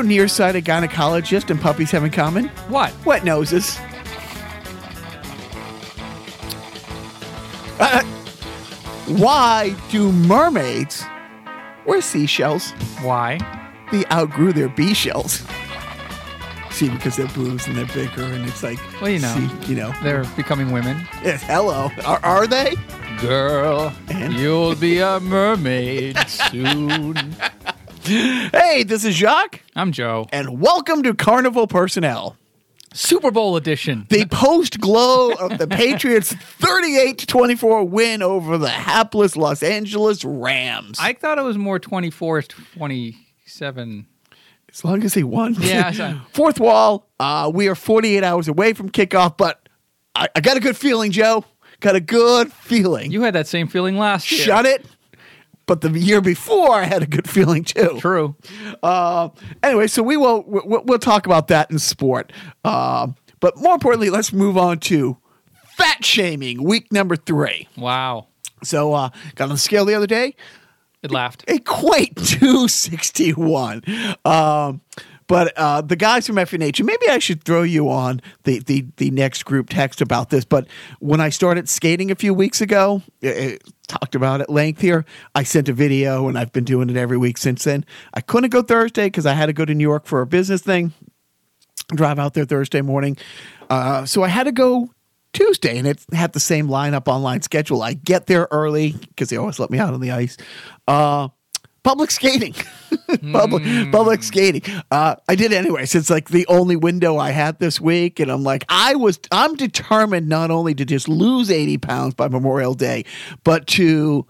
Do nearsighted gynecologists and puppies have in common? What? Wet noses. Uh, why do mermaids wear seashells? Why? They outgrew their bee shells. See, because they're boobs and they're bigger, and it's like, Well, you know. see, you know, They're becoming women. yes, hello, are, are they? Girl, And? you'll be a mermaid soon. Hey, this is Jacques, I'm Joe. and welcome to Carnival Personnel. Super Bowl edition. The post glow of the Patriots' 38 to 24 win over the hapless Los Angeles Rams. I thought it was more 24 27. as long as they won. Yeah, Fourth wall. Uh, we are 48 hours away from kickoff, but I, I got a good feeling, Joe. Got a good feeling. You had that same feeling last year. Shut it. But the year before, I had a good feeling too. True. Uh, anyway, so we will we'll, we'll talk about that in sport. Uh, but more importantly, let's move on to fat shaming, week number three. Wow. So, uh, got on the scale the other day, It laughed. a quaint 261. Um, but uh, the guys from FNH, and maybe I should throw you on the, the, the next group text about this. But when I started skating a few weeks ago, it talked about at length here. I sent a video, and I've been doing it every week since then. I couldn't go Thursday because I had to go to New York for a business thing. Drive out there Thursday morning, uh, so I had to go Tuesday, and it had the same lineup online schedule. I get there early because they always let me out on the ice. Uh, public skating, public public skating. Uh, I did anyway. Since like the only window I had this week, and I'm like, I was, I'm determined not only to just lose 80 pounds by Memorial Day, but to.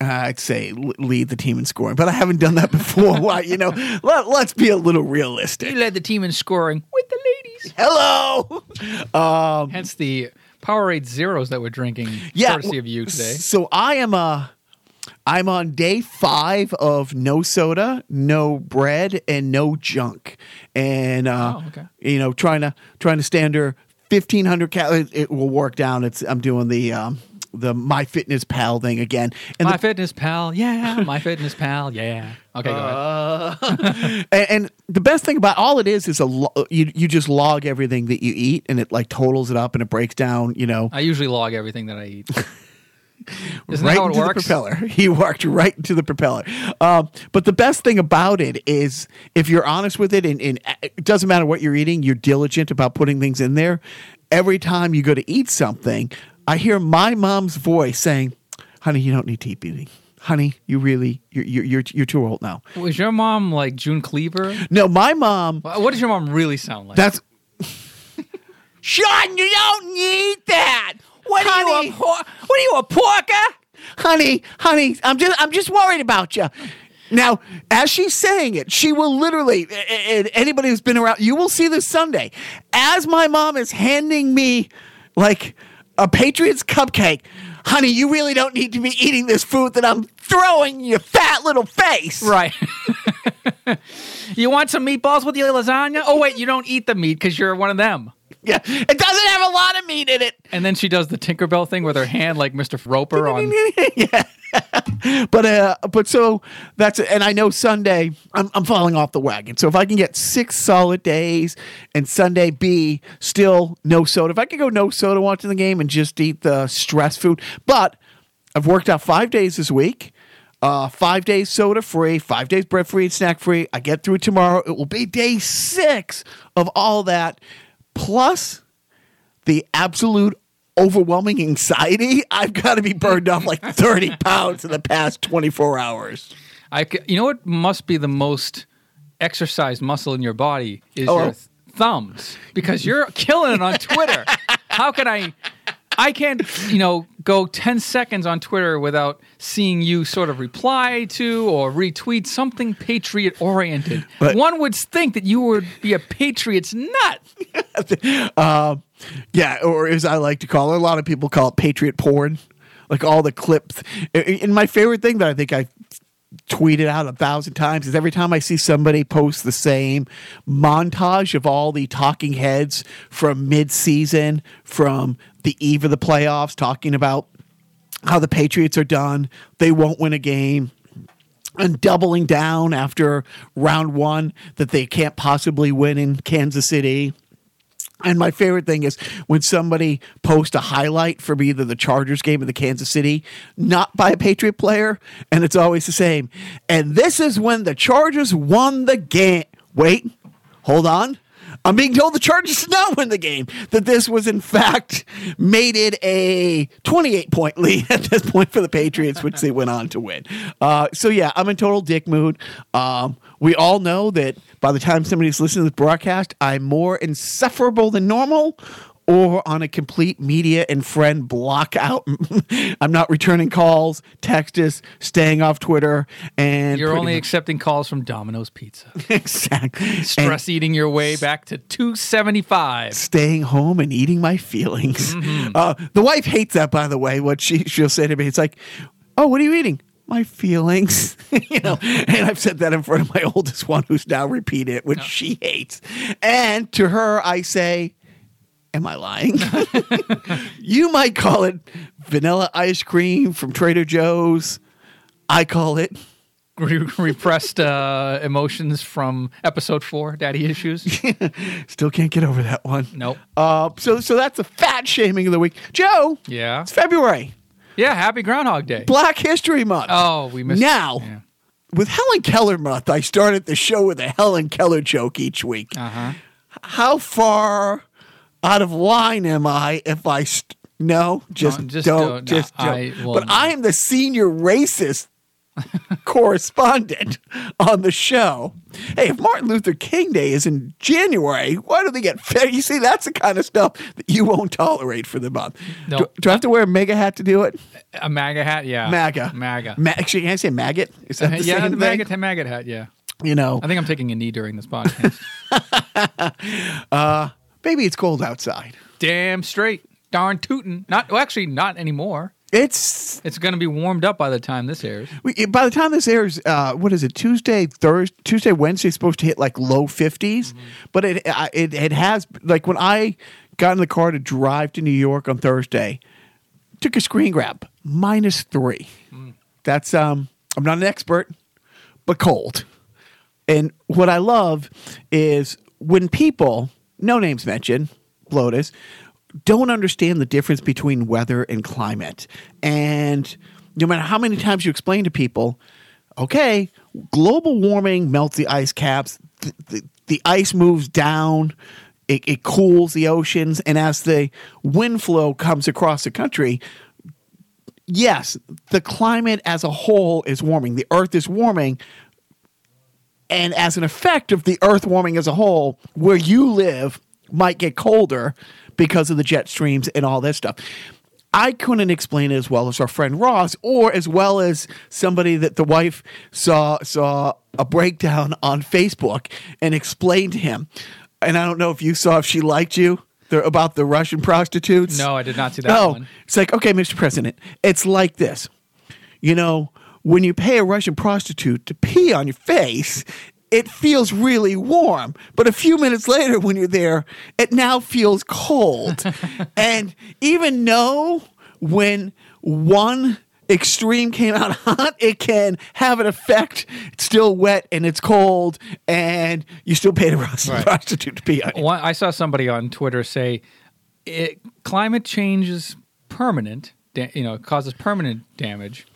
uh, I'd say lead the team in scoring, but I haven't done that before. Why, you know, let, let's be a little realistic. You led the team in scoring with the ladies. Hello. Um, Hence the Powerade Zeros that we're drinking, yeah. courtesy of you today. So I am uh I'm on day five of no soda, no bread, and no junk, and uh, Oh, okay. you know, trying to trying to stand her fifteen hundred calories. It will work down. It's I'm doing the um, the My Fitness Pal thing again, and My the, Fitness Pal, yeah. My Fitness Pal, yeah. Okay, go Uh, ahead. and, and the best thing about all it is is a lo- you you just log everything that you eat, and it like totals it up and it breaks down. You know, I usually log everything that I eat. Isn't right that how it into works? the propeller. He walked right into the propeller. Um, but the best thing about it is if you're honest with it, and, and it doesn't matter what you're eating, you're diligent about putting things in there. Every time you go to eat something, I hear my mom's voice saying, "Honey, you don't need to eat eating. Honey, you really you're you're you're, you're too old now." Was your mom like June Cleaver? No, my mom. What does your mom really sound like? That's Sean. You don't need that. What are you, a What are you a porker? Honey, honey, I'm just I'm just worried about you. Now, as she's saying it, she will literally, and anybody who's been around, you will see this Sunday. As my mom is handing me like a Patriots cupcake, honey, you really don't need to be eating this food that I'm throwing in your fat little face. right. you want some meatballs with your lasagna? Oh wait, you don't eat the meat because you're one of them. Yeah, it doesn't have a lot of meat in it. And then she does the Tinkerbell thing with her hand, like Mr. Roper on. yeah. but uh but so that's and I know Sunday I'm I'm falling off the wagon. So if I can get six solid days and Sunday be still no soda, if I could go no soda watching the game and just eat the stress food, but I've worked out five days this week. Uh, five days soda free, five days bread free and snack free. I get through tomorrow. It will be day six of all that, plus the absolute overwhelming anxiety. I've got to be burned off like 30 pounds in the past 24 hours. I, you know what must be the most exercised muscle in your body is Oh. your th- thumbs because you're killing it on Twitter. How can I? I can't, you know, go 10 seconds on Twitter without seeing you sort of reply to or retweet something patriot oriented. One would think that you would be a patriot's nut. Um, yeah, or as I like to call it, a lot of people call it patriot porn. Like all the clips. And my favorite thing that I think I tweeted out a thousand times is every time I see somebody post the same montage of all the talking heads from mid-season, from the eve of the playoffs, talking about how the Patriots are done, they won't win a game, and doubling down after round one that they can't possibly win in Kansas City. And my favorite thing is when somebody posts a highlight from either the Chargers game or the Kansas City, not by a Patriot player, and it's always the same. And this is when the Chargers won the game. Wait, hold on. I'm being told the Chargers did not win the game. That this was in fact made it a 28 point lead at this point for the Patriots, which they went on to win. Uh, so yeah, I'm in total dick mood. Um, we all know that by the time somebody's listening to this broadcast, I'm more insufferable than normal or on a complete media and friend block out. I'm not returning calls, texts, staying off Twitter, and You're only much- accepting calls from Domino's Pizza. exactly And Stress eating your way back to 275. staying home and eating my feelings. Uh, the wife hates that, by the way. What she she'll say to me, it's like, "Oh, what are you eating?" My feelings, you know, and I've said that in front of my oldest one, who's now repeated it, which she hates. And to her, I say, Am I lying? you might call it vanilla ice cream from Trader Joe's. I call it repressed uh, emotions from episode four, Daddy Issues. still can't get over that one. Nope. Uh, so so that's the fat shaming of the week. Joe, Yeah. it's February, Yeah. Happy Groundhog Day. Black History Month. Oh, we missed Now- Yeah. With Helen Keller Month, I started the show with a Helen Keller joke each week. Uh huh. How far out of line am I if I st- no, just, No, just don't, don't. just No, don't. I but not. I am the senior racist correspondent on the show. Hey, if Martin Luther King Day is in January, why do they get fair? You see, that's the kind of stuff that you won't tolerate for the month. No. Do, do I have to wear a mega hat to do it? A MAGA hat. Yeah. MAGA. MAGA. Ma- actually, can I say maggot? Is that the yeah, same the thing? MAGA, MAGA hat. Yeah. You know, I think I'm taking a knee during this podcast. Uh, maybe it's cold outside. Damn straight. Darn tootin'. Not well, actually not anymore. It's It's going to be warmed up by the time this airs. we, by the time this airs, uh, what is it? Tuesday, Thursday, Tuesday, Wednesday is supposed to hit like low 50s, Mm-hmm. but it, I- it it has like when I got in the car to drive to New York on Thursday, took a screen grab minus three. Mm. That's um, I'm not an expert, but cold. And what I love is when people, no names mentioned, Blotus, don't understand the difference between weather and climate. And no matter how many times you explain to people, okay, global warming melts the ice caps, the, the, the ice moves down, it, it cools the oceans, and as the wind flow comes across the country, yes, the climate as a whole is warming. The earth is warming. And as an effect of the earth warming as a whole, where you live might get colder because of the jet streams and all that stuff. I couldn't explain it as well as our friend Ross, or as well as somebody that the wife saw saw a breakdown on Facebook and explained to him. And I don't know if you saw if she liked you the, about the Russian prostitutes. No, I did not see that No, one. it's like, okay, Mr. President, it's like this. You know, when you pay a Russian prostitute to pee on your face, it feels really warm. But a few minutes later, when you're there, it now feels cold. and even though when one extreme came out hot, it can have an effect. It's still wet and it's cold, and you still pay the Russian Right. prostitute to pee on you. I saw somebody on Twitter say, it, "Climate change is permanent. Da- you know, it causes permanent damage,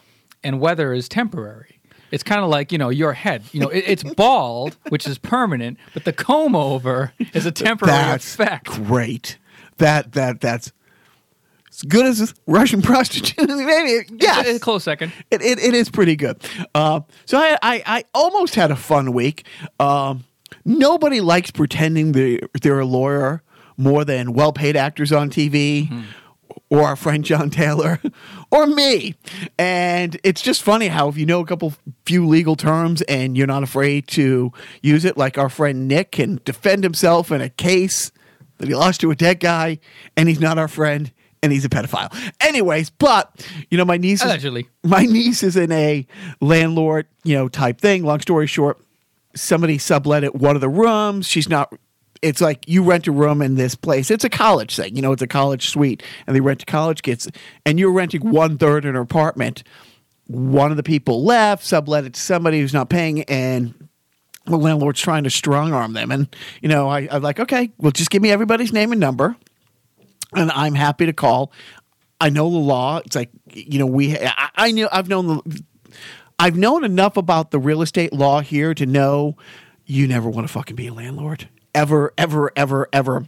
and weather is temporary." It's kind of like you know your head. You know, it, it's bald, which is permanent, but the comb over is a temporary That's effect. great. That that that's as good as Russian prostitute. Maybe yes, A close second. it, it, it is pretty good. Uh, so I, I I almost had a fun week. Um, nobody likes pretending they they're a lawyer more than well paid actors on TV. Or our friend John Taylor, or me, and it's just funny how if you know a couple few legal terms and you're not afraid to use it, like our friend Nick can defend himself in a case that he lost to a dead guy, and he's not our friend, and he's a pedophile. Anyways, but you know, my niece is, Allegedly. my niece is in a landlord, you know, type thing. Long story short, somebody sublet it one of the rooms. She's not. It's like you rent a room in this place. It's a college thing, you know. It's a college suite, and they rent to college kids, and you're renting one third an apartment. one of the people left, sublet it to somebody who's not paying, and the landlord's trying to strong arm them. And you know, I, I'm like, okay, well, just give me everybody's name and number, and I'm happy to call. I know the law. It's like you know, we. I, I knew. I've known the. I've known enough about the real estate law here to know you never want to fucking be a landlord ever, ever, ever, ever.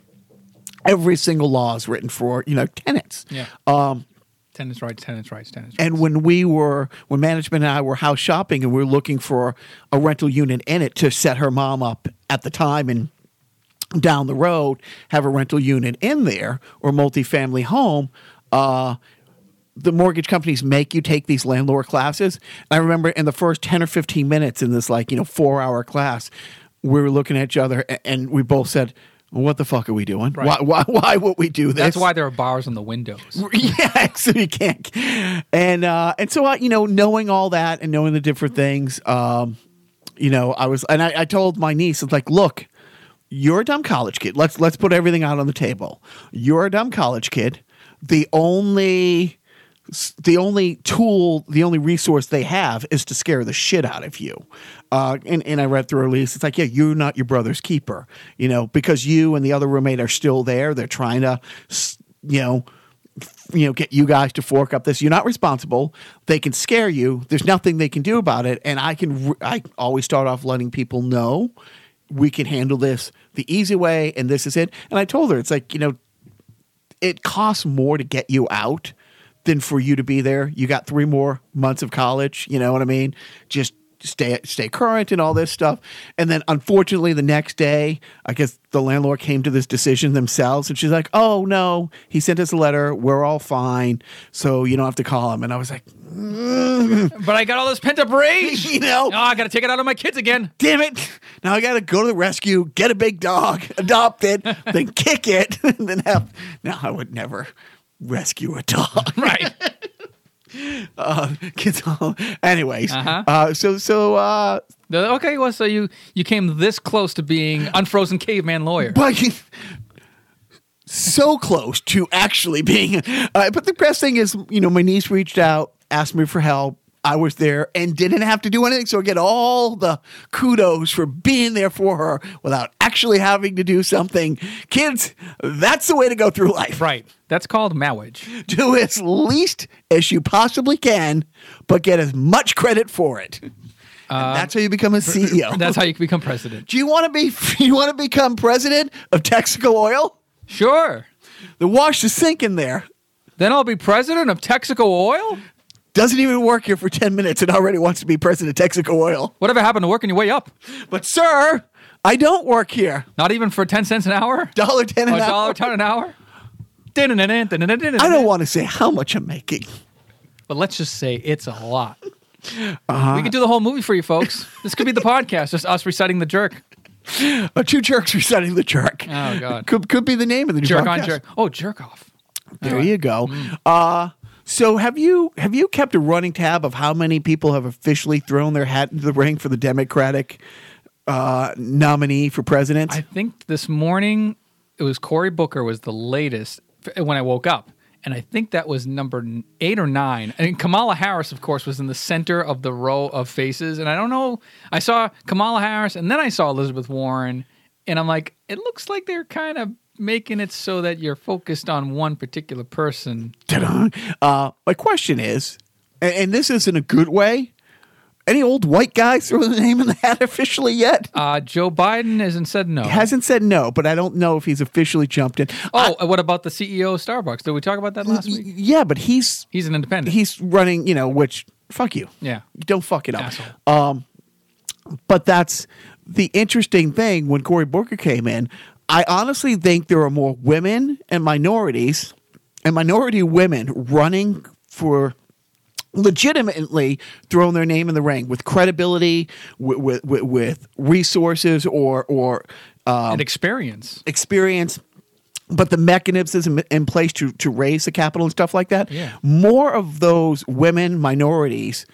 Every single law is written for you know tenants. Yeah. Um, tenants' rights, tenants' rights, tenants' rights. and when we were, when management and I were house shopping and we were looking for a rental unit in it to set her mom up at the time and down the road have a rental unit in there or multifamily home, uh, the mortgage companies make you take these landlord classes. I remember in the first 10 or 15 minutes in this like, you know, four hour class, we were looking at each other and we both said, what the fuck are we doing? Right. Why, why, why would we do this? That's why there are bars on the windows. yeah, so you can't. And uh, and so I, you know, knowing all that and knowing the different things, um, you know, I was, and I, I told my niece, it's like, look, you're a dumb college kid. Let's let's put everything out on the table. You're a dumb college kid. The only the only tool, the only resource they have is to scare the shit out of you. Uh, and, and I read through her lease. It's like, yeah, you're not your brother's keeper, you know, because you and the other roommate are still there. They're trying to, you know, you know, get you guys to fork up this. You're not responsible. They can scare you. There's nothing they can do about it. And I can, I always start off letting people know we can handle this the easy way, and this is it. And I told her, it's like, you know, it costs more to get you out than for you to be there. You got three more months of college. You know what I mean? Just stay stay current and all this stuff. And then unfortunately, the next day, I guess the landlord came to this decision themselves, and she's like, "Oh no, he sent us a letter. We're all fine, so you don't have to call him." And I was like, mm. but I got all this pent up rage. you know. Oh, I got to take it out on my kids again. Damn it! Now I got to go to the rescue, get a big dog, adopt it, then kick it, and then have. No, I would never rescue a dog. Right. uh, kids all, anyways Uh-huh. uh, so so uh okay, well, so you you came this close to being unfrozen caveman lawyer. but so close to actually being uh, but the best thing is you know my niece reached out asked me for help I was there and didn't have to do anything. So I get all the kudos for being there for her without actually having to do something. Kids, that's the way to go through life. Right. That's called marriage. Do as least as you possibly can, but get as much credit for it. And uh, that's how you become a CEO. That's how you can become president. Do you want to be? You want to become president of Texaco Oil? Sure. The wash is sinking there. Then I'll be president of Texaco Oil. Doesn't even work here for ten minutes and already wants to be president of Texaco Oil. Whatever happened to working your way up? But sir, I don't work here. Not even for ten cents an hour. Dollar ten A an dollar hour. ton an hour. I don't want to say how much I'm making. But let's just say it's a lot. Uh-huh. We could do the whole movie for you folks. This could be the podcast, just us reciting the jerk. Uh, two jerks reciting the jerk. Oh, God. Could could be the name of the Jerk podcast. on jerk. Oh, jerk off. There you go. Uh so have you have you kept a running tab of how many people have officially thrown their hat into the ring for the Democratic uh, nominee for president? I think this morning it was Cory Booker was the latest when I woke up. And I think that was number eight or nine. And Kamala Harris, of course, was in the center of the row of faces. And I don't know. I saw Kamala Harris and then I saw Elizabeth Warren. And I'm like, it looks like they're kind of making it so that you're focused on one particular person. Uh, my question is, and, and this isn't a good way. Any old white guy throw the name in the hat officially yet? Uh, Joe Biden hasn't said no. Hasn't said no, but I don't know if he's officially jumped in. oh, uh, what about the CEO of Starbucks? Did we talk about that last week? Yeah, but he's He's an independent. he's running. You know, which fuck you. yeah. Don't fuck it up. Um, but that's the interesting thing when Cory Booker came in. I honestly think there are more women and minorities and minority women running for legitimately throwing their name in the ring with credibility, with with, with, with resources or or um, and experience. experience but the mechanisms in, in place to, to raise the capital and stuff like that Yeah. more of those women minorities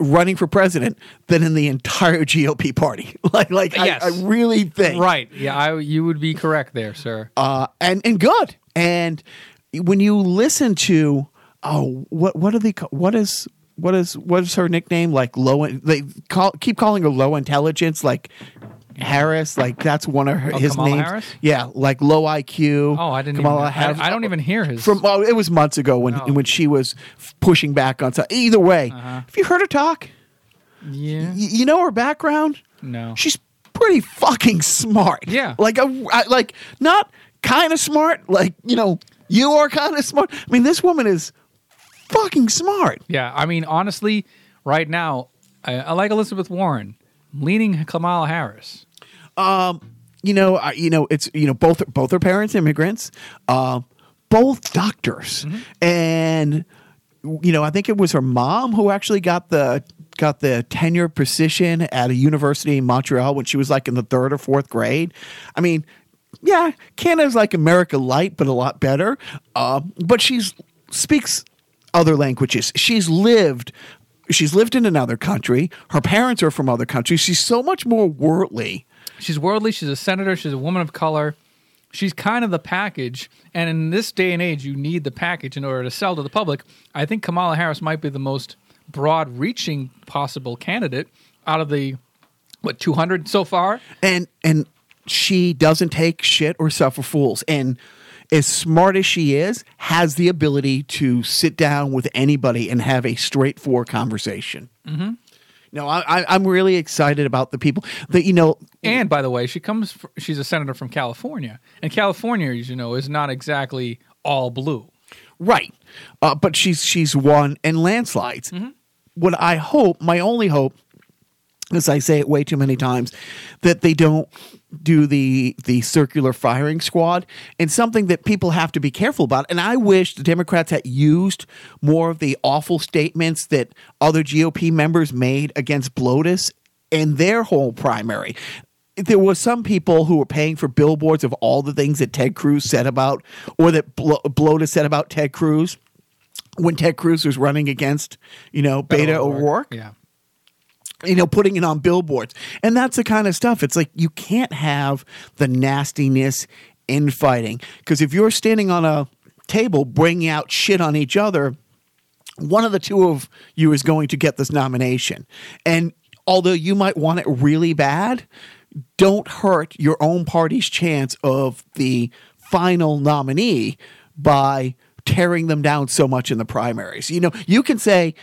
running for president than in the entire GOP party like like Yes. I, I really think Right. Yeah, I, you would be correct there, sir. uh, and and good. And when you listen to oh, what what are they? What is what is what is her nickname? Like low. They call keep calling her low intelligence. Like Harris. Like that's one of her Oh, his Kamala names. Harris? Yeah, like low IQ. Oh, I didn't. Kamala even, Harris. I, I don't even hear his. From oh, it was months ago when Oh. when she was pushing back on. Either way, Uh-huh. have you heard her talk? yeah. Y- you know her background. No. She's pretty fucking smart. Yeah. Like a I- like not kind of smart. Like you know you are kind of smart. I mean, this woman is fucking smart. Yeah, I mean, honestly, right now, I, I like Elizabeth Warren. Leaning Kamala Harris. You know, I, you know, it's you know both both her parents immigrants, um, both doctors, and you know, I think it was her mom who actually got the got the tenure position at a university in Montreal when she was like in the third or fourth grade. I mean, yeah, Canada's like America light, but a lot better. Uh, but she's speaks other languages. She's lived. She's lived in another country. Her parents are from other countries. She's so much more worldly. She's worldly. She's a senator. She's a woman of color. She's kind of the package. And in this day and age, you need the package in order to sell to the public. I think Kamala Harris might be the most broad reaching possible candidate out of the, what, 200 so far? and and she doesn't take shit or suffer fools and as smart as she is has the ability to sit down with anybody and have a straightforward conversation mm-hmm. no I, I, i'm really excited about the people that you know And by the way, she comes. fr- She's a senator from California, and California, as you know, is not exactly all blue. right uh, but she's she's won and landslides what i hope my only hope as I say it way too many times, that they don't do the the circular firing squad and something that people have to be careful about. And I wish the Democrats had used more of the awful statements that other GOP members made against Blotus in their whole primary. There were some people who were paying for billboards of all the things that Ted Cruz said about, or that Blo- Blotus said about Ted Cruz when Ted Cruz was running against, you know, Beto O'Rourke Yeah. You know, putting it on billboards. And that's the kind of stuff. It's like you can't have the nastiness in fighting. Because if you're standing on a table bringing out shit on each other, one of the two of you is going to get this nomination. And although you might want it really bad, don't hurt your own party's chance of the final nominee by tearing them down so much in the primaries. You know, you can say,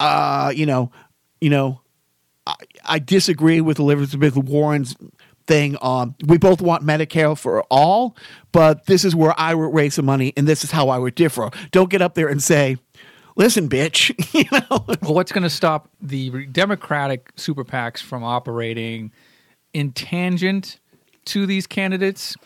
uh, you know, you know, I, disagree with Elizabeth Warren's thing on we both want Medicare for all, but this is where I would raise some money and this is how I would differ. Don't get up there and say, listen, bitch, you know. Well, what's going to stop the Democratic super PACs from operating in tangent to these candidates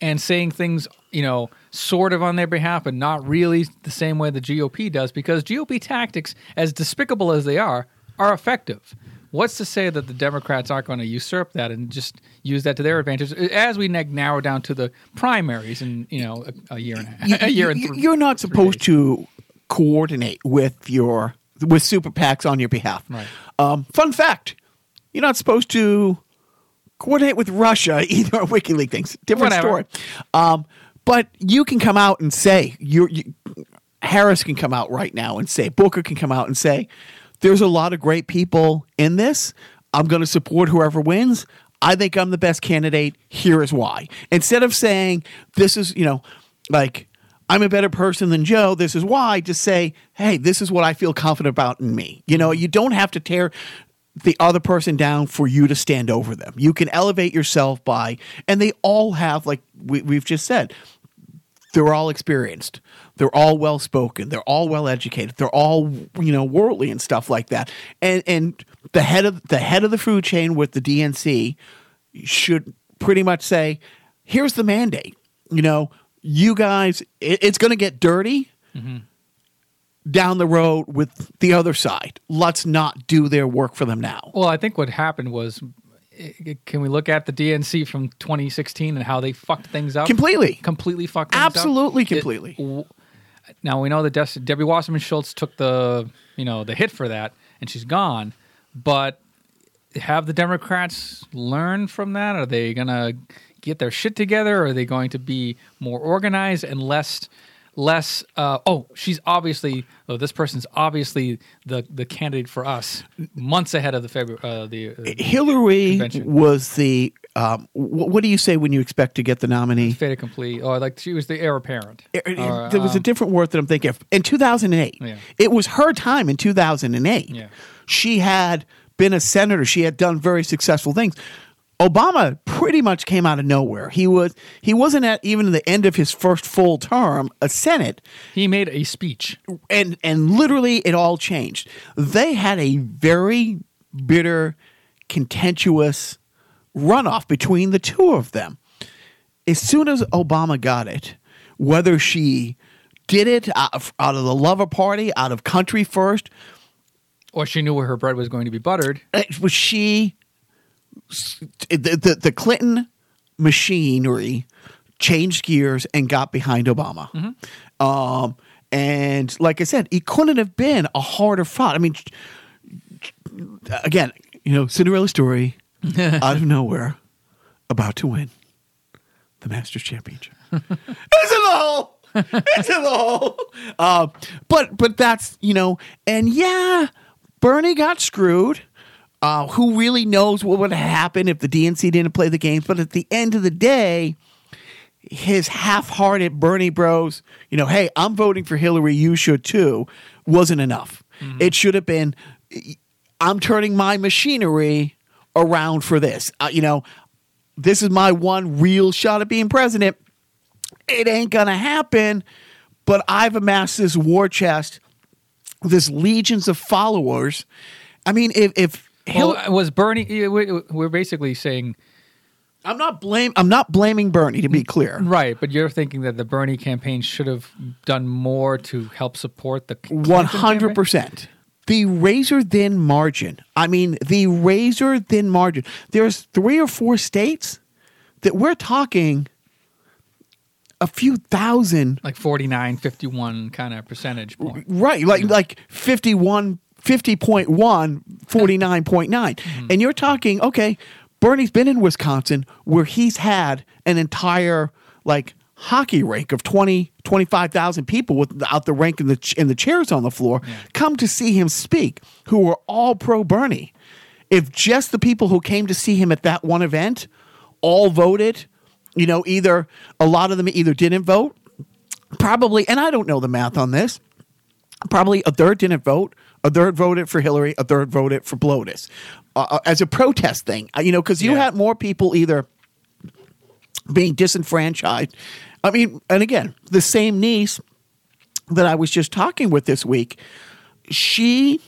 and saying things, you know, sort of on their behalf, but not really the same way the GOP does? Because GOP tactics, as despicable as they are, are effective. What's to say that the Democrats aren't going to usurp that and just use that to their advantage as we narrow down to the primaries in you know a, a year and a, half, a year and You- three, You're not supposed days. to coordinate with your with super PACs on your behalf. Right. Um, fun fact: you're not supposed to coordinate with Russia either. on WikiLeaks things, different Whatever. story. Um, but you can come out and say you're, you, Harris can come out right now and say Booker can come out and say there's a lot of great people in this. I'm going to support whoever wins. I think I'm the best candidate. Here is why. Instead of saying this is, you know, like I'm a better person than Joe. This is why. Just say, hey, this is what I feel confident about in me. You know, you don't have to tear the other person down for you to stand over them. You can elevate yourself by, and they all have, like we, we've just said, they're all experienced. They're all well spoken. They're all well educated. They're all you know worldly and stuff like that. And and the head of the head of the food chain with the DNC should pretty much say, "Here's the mandate. You know, you guys, it, it's going to get dirty." Mm-hmm. Down the road with the other side. Let's not do their work for them now. Well, I think what happened was, can we look at the DNC from 2016 and how they fucked things up? Completely. completely fucked up? Absolutely, It- completely. w- now we know that Des- Debbie Wasserman Schultz took the you know the hit for that, and she's gone. But have the Democrats learned from that? Are they gonna get their shit together? Are they going to be more organized and less less. Uh, oh, she's obviously. Oh, this person's obviously the the candidate for us months ahead of the February. Uh, the uh, Hillary Convention. was the. Um, wh- what do you say when you expect to get the nominee? fait accompli. Or like she was the heir apparent. It- it- Or, there was a um, different word that I'm thinking of. In 2008, Yeah. it was her time in 2008. Yeah. She had been a senator. She had done very successful things. Obama pretty much came out of nowhere. He was he wasn't at even the end of his first full term a Senate, he made a speech. and and literally it all changed. They had a very bitter, contentious runoff between the two of them. As soon as Obama got it, whether she did it out of, out of the lover party, out of country first, Or she knew where her bread was going to be buttered. it was she the, the, the Clinton machinery changed gears and got behind Obama. Um, and like I said, it couldn't have been a harder fought. I mean, again, you know, Cinderella story out of nowhere, about to win the Masters Championship. it's in the hole. It's in the hole. Uh, but but that's you know, and yeah, Bernie got screwed. Uh, who really knows what would happen if the DNC didn't play the games? But at the end of the day, his half-hearted Bernie Bros, you know, hey, I'm voting for Hillary, you should too, wasn't enough. It should have been, I'm turning my machinery around for this. Uh, you know, this is my one real shot at being president. It ain't gonna happen, but I've amassed this war chest, this legions of followers. I mean, if if Well, was Bernie? we- We're basically saying I'm not blame, I'm not blaming Bernie to be clear. right, but you're thinking that the Bernie campaign should have done more to help support the One hundred percent. The razor thin margin. I mean, the razor thin margin. There's three or four states that we're talking a few thousand. like 49, 51 kind of percentage point. Right, like like 51 50.1, 49.9. Mm-hmm. And you're talking, okay, Bernie's been in Wisconsin where he's had an entire like hockey rink of 20 25,000 people without the rank in the ch- in the chairs on the floor come to see him speak who are all pro Bernie. If just the people who came to see him at that one event all voted, you know, either a lot of them either didn't vote, probably, and I don't know the math on this, probably a third didn't vote, a third voted for Hillary, a third voted for Blotus uh, uh, as a protest thing. Uh, you know, because you Yeah. had more people either being disenfranchised. I mean, and again, the same niece that I was just talking with this week, she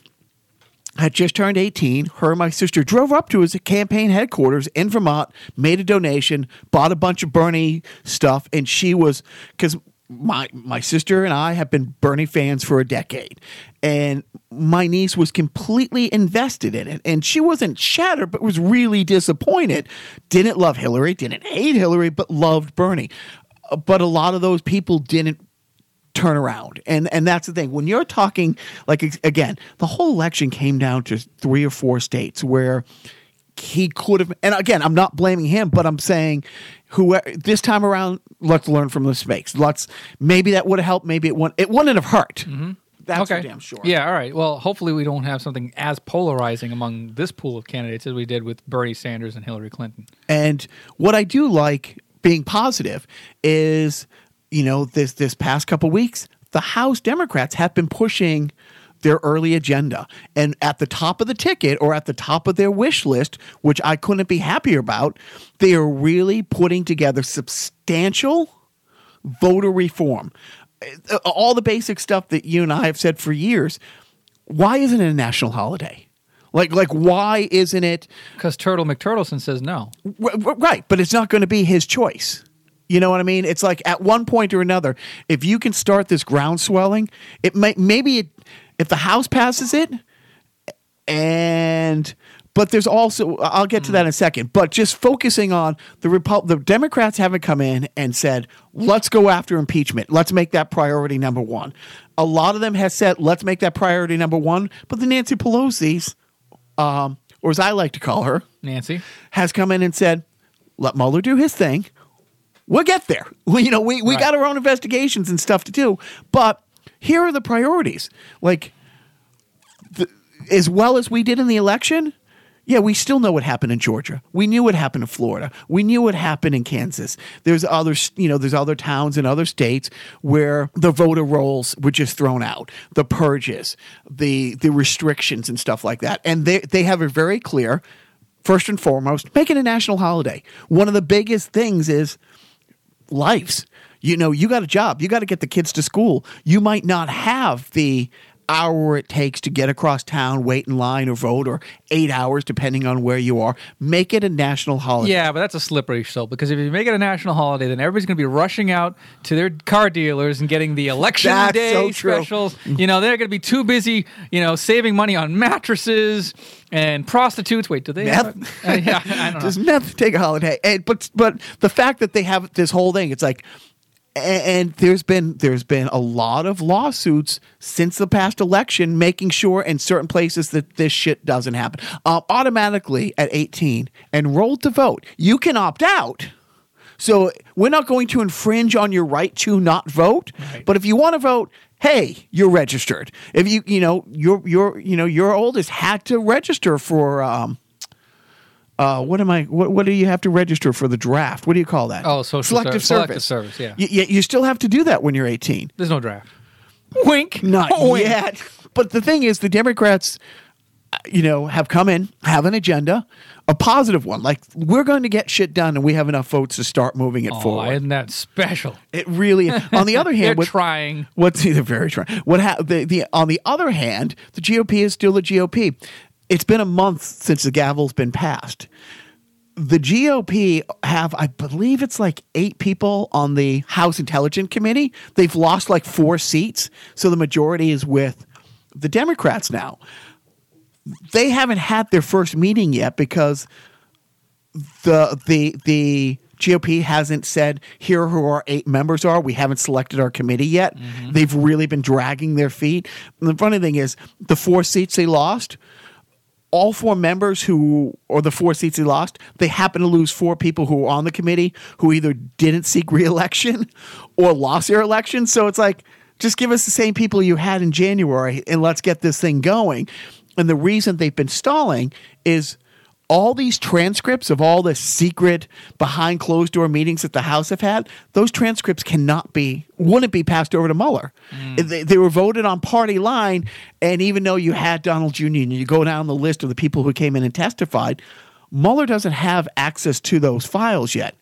had just turned 18. Her and my sister drove up to his campaign headquarters in Vermont, made a donation, bought a bunch of Bernie stuff, and she was because my my sister and I have been Bernie fans for a decade, and my niece was completely invested in it, and she wasn't shattered, but was really disappointed. Didn't love Hillary, didn't hate Hillary, but loved Bernie. Uh, But a lot of those people didn't turn around. And and that's the thing. When you're talking like again, the whole election came down to three or four states where he could have and again, I'm not blaming him, but I'm saying who this time around, let's learn from the mistakes. Let's maybe that would have helped, maybe it wouldn't it wouldn't have hurt. Mm-hmm. That's okay. for damn sure. Yeah, all right. Well, hopefully we don't have something as polarizing among this pool of candidates as we did with Bernie Sanders and Hillary Clinton. And what I do like being positive is, you know, this this past couple weeks, the House Democrats have been pushing their early agenda. And at the top of the ticket or at the top of their wish list, which I couldn't be happier about, they are really putting together substantial voter reform. Uh, All the basic stuff that you and I have said for years. Why isn't it a national holiday? Like, like, why isn't it? Because Turtle McTurtleson says no. Right, but it's not going to be his choice. You know what I mean? It's like at one point or another, if you can start this ground swelling, it may maybe it, if the House passes it, and but there's also I'll get to that in a second. But just focusing on the Repub- the Democrats haven't come in and said let's go after impeachment. Let's make that priority number one. A lot of them have said let's make that priority number one, but the Nancy Pelosi's, um, or as I like to call her, Nancy. has come in and said, let Mueller do his thing. we'll get there. We, you know, we, we Right. got our own investigations and stuff to do, but here are the priorities. Like, the, as well as we did in the election, yeah, we still know what happened in Georgia. We knew what happened in Florida. We knew what happened in Kansas. There's other, you know, there's other towns in other states where the voter rolls were just thrown out, the purges, the the restrictions and stuff like that. And they they have a very clear, first and foremost, make it a national holiday. One of the biggest things is lives. You know, you got a job, you got to get the kids to school. You might not have the hour it takes to get across town, wait in line or vote, or eight hours depending on where you are. Make it a national holiday. Yeah, but that's a slippery slope because if you make it a national holiday, then everybody's going to be rushing out to their car dealers and getting the election That's day so true. specials. You know, they're going to be too busy, you know, saving money on mattresses and prostitutes. Wait, do they? Meth? Have, uh, yeah, I don't know. Does meth take a holiday? And, but but the fact that they have this whole thing, it's like, and there's been there's been a lot of lawsuits since the past election, making sure in certain places that this shit doesn't happen. Um, automatically at 18, enrolled to vote, you can opt out. So we're not going to infringe on your right to not vote. Right. But if you want to vote, hey, you're registered. If you you know your your you know your oldest had to register for um uh what am I what what do you have to register for the draft? What do you call that? Oh, social selective ser- service. selective service, yeah. Y- you still have to do that when you're 18. There's no draft. Wink. Not Wink. yet. But the thing is, the Democrats, uh, you know, have come in, have an agenda, a positive one. Like we're going to get shit done, and we have enough votes to start moving it Oh, forward. isn't that special? It really. On the other They're hand, with, trying. What's the very trying? What ha- the, the on the other hand, the GOP is still the GOP. It's been a month since the gavel's been passed. The GOP have, I believe, it's like eight people on the House Intelligence Committee. They've lost like four seats, so the majority is with the Democrats now. They haven't had their first meeting yet because the the the GOP hasn't said here who our eight members are. We haven't selected our committee yet. Mm-hmm. They've really been dragging their feet. And the funny thing is, the four seats they lost, all four members who, or the four seats he lost, they happen to lose four people who were on the committee who either didn't seek reelection or lost their election. So it's like, just give us the same people you had in January and let's get this thing going. And the reason they've been stalling is all these transcripts of all the secret behind closed door meetings that the House have had, those transcripts cannot be, wouldn't be passed over to Mueller. Mm. They, they were voted on party line. And even though you had Donald Jr. and you go down the list of the people who came in and testified, Mueller doesn't have access to those files yet.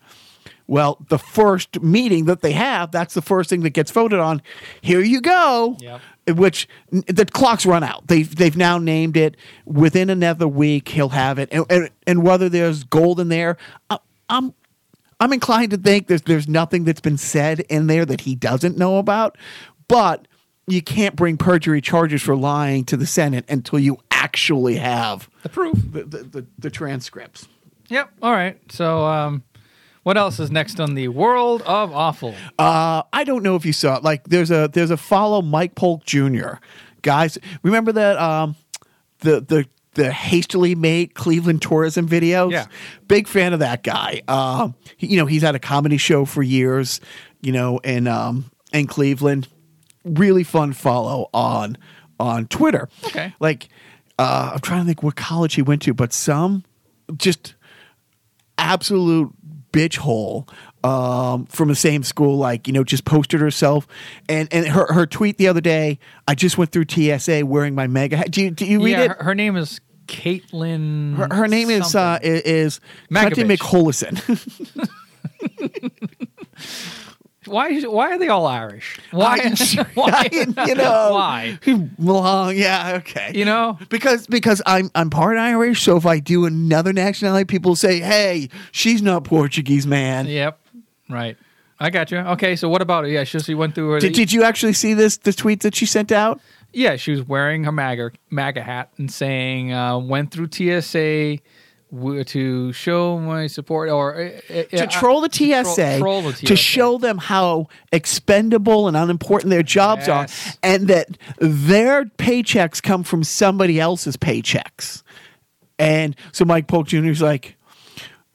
Well, the first meeting that they have, that's the first thing that gets voted on. Here you go. Yep. Which the clock's run out. They've they've now named it. Within another week, he'll have it. And and, and whether there's gold in there, I, I'm I'm inclined to think there's there's nothing that's been said in there that he doesn't know about. But you can't bring perjury charges for lying to the Senate until you actually have The proof. the the, the, the transcripts. Yep. All right. So, um, what else is next on the world of awful? Uh, I don't know if you saw it. Like, there's a there's a follow Mike Polk Jr. Guys, remember that um, the the the hastily made Cleveland tourism videos? Yeah. big fan of that guy. Um, he- you know, he's had a comedy show for years. You know, in um in Cleveland, really fun follow on on Twitter. Okay. like uh, I'm trying to think what college he went to, but some just absolute bitch hole um, from the same school, like, you know, just posted herself. And and her, her tweet the other day, I just went through TSA wearing my mega hat. Do you, do you read yeah, it? her, her name is Caitlin. Her, her name is uh, something. is Clinton Magovich. McHolison. why? is- Why are they all Irish? Why? why? you know, Why? Long, yeah, okay. You know? because because I'm I'm part Irish, so if I do another nationality, people say, "Hey, she's not Portuguese, man." Yep. Right. I got you. Okay. So what about it? Yeah, she, she went through her. Did, did you actually see this the tweet that she sent out? yeah, she was wearing her MAGA MAGA hat and saying, uh, "Went through TSA." W- To show my support, or uh, uh, to troll the to tro- TSA, troll the to TSA. show them how expendable and unimportant their jobs Yes. are, and that their paychecks come from somebody else's paychecks. And so Mike Polk Jr. is like,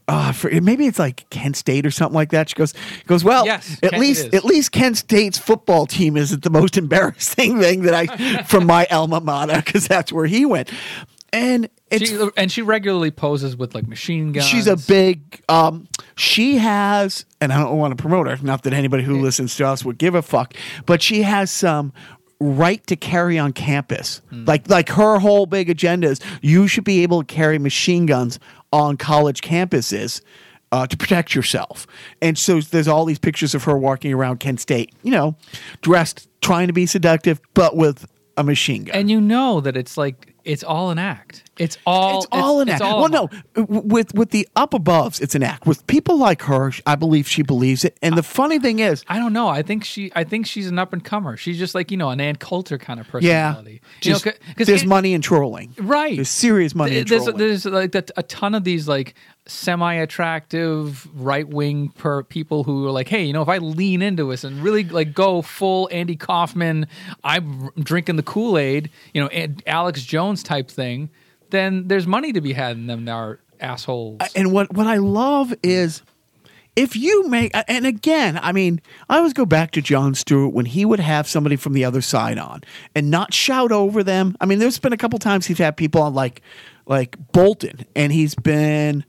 uh, for, maybe it's like Kent State or something like that. She goes, goes well. Yes, at Kent least at least Kent State's football team isn't the most embarrassing thing that I from my alma mater because that's where he went, and it's She, and she regularly poses with like machine guns. She's a big. Um, she has, and I don't want to promote her. Not that anybody who listens to us would give a fuck, but she has some right to carry on campus. Hmm. Like, like her whole big agenda is you should be able to carry machine guns on college campuses. Uh, to protect yourself, and so there's all these pictures of her walking around Kent State, you know, dressed, trying to be seductive, but with a machine gun. and you know that it's like it's all an act. It's all it's all an act. well, no, with with the up aboves, it's an act. With people like her, I believe she believes it. And the funny thing is, I don't know. I think she. I think she's an up and comer. She's just like you know an Ann Coulter kind of personality. yeah, just, you know, because there's money in trolling, right. There's serious money in There's, trolling. there's like that, a ton of these like semi-attractive right-wing per people who are like, hey, you know, if I lean into this and really like go full Andy Kaufman, I'm drinking the Kool-Aid, you know, and Alex Jones type thing, then there's money to be had in them. Are assholes. and what what I love is if you make and again, I mean, I always go back to Jon Stewart when he would have somebody from the other side on and not shout over them. I mean, there's been a couple times he's had people on like like Bolton, and he's been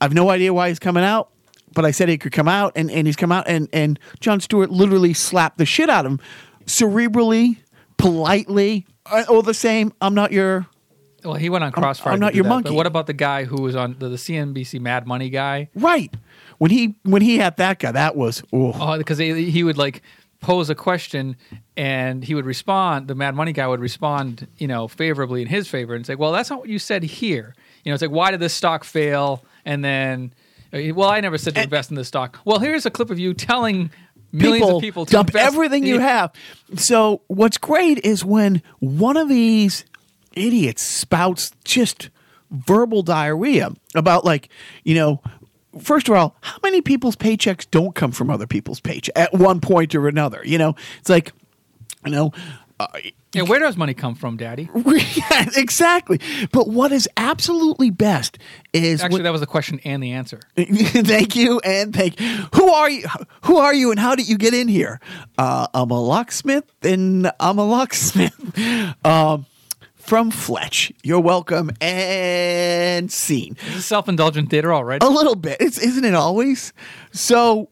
I've no idea why he's coming out. But I said he could come out, and, and he's come out, and, and Jon Stewart literally slapped the shit out of him, cerebrally, politely. Uh, all the same, I'm not your well, he went on Crossfire. I'm to not your that, monkey. But what about the guy who was on the, the CNBC Mad Money guy? right. When he when he had that guy, that was oh, Oh, because he, he would like pose a question and he would respond. The Mad Money guy would respond, you know, favorably in his favor and say, "Well, that's not what you said here." You know, it's like, "Why did this stock fail?" And then, uh, well, I never said to invest in this stock. Well, here's a clip of you telling millions people, of people to dump invest- everything you have. So what's great is when one of these idiots spouts just verbal diarrhea about like you know. First of all, how many people's paychecks don't come from other people's paycheck at one point or another? You know, it's like, you know, uh, Yeah, where does money come from, Daddy? yeah, exactly. But what is absolutely best is Actually, when- that was the question and the answer. thank you and thank who are you who are you and how did you get in here uh, i'm a locksmith and i'm a locksmith um, from fletch. You're welcome and scene This is self-indulgent theater already. a little bit. It's, isn't it always? So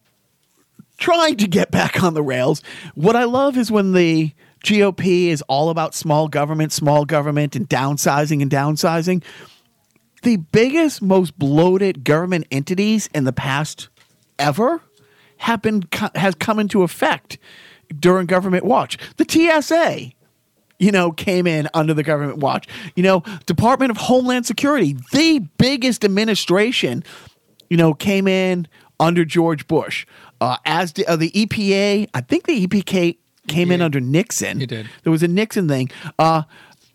trying to get back on the rails what i love is when the gop is all about small government small government and downsizing and downsizing. The biggest, most bloated government entities in the past ever have been has come into effect during government watch. The TSA, you know, came in under the government watch. You know, Department of Homeland Security, the biggest administration, you know, came in under George Bush. Uh, as the, uh, the EPA, I think the EPK came in under Nixon. It did. There was a Nixon thing. Uh,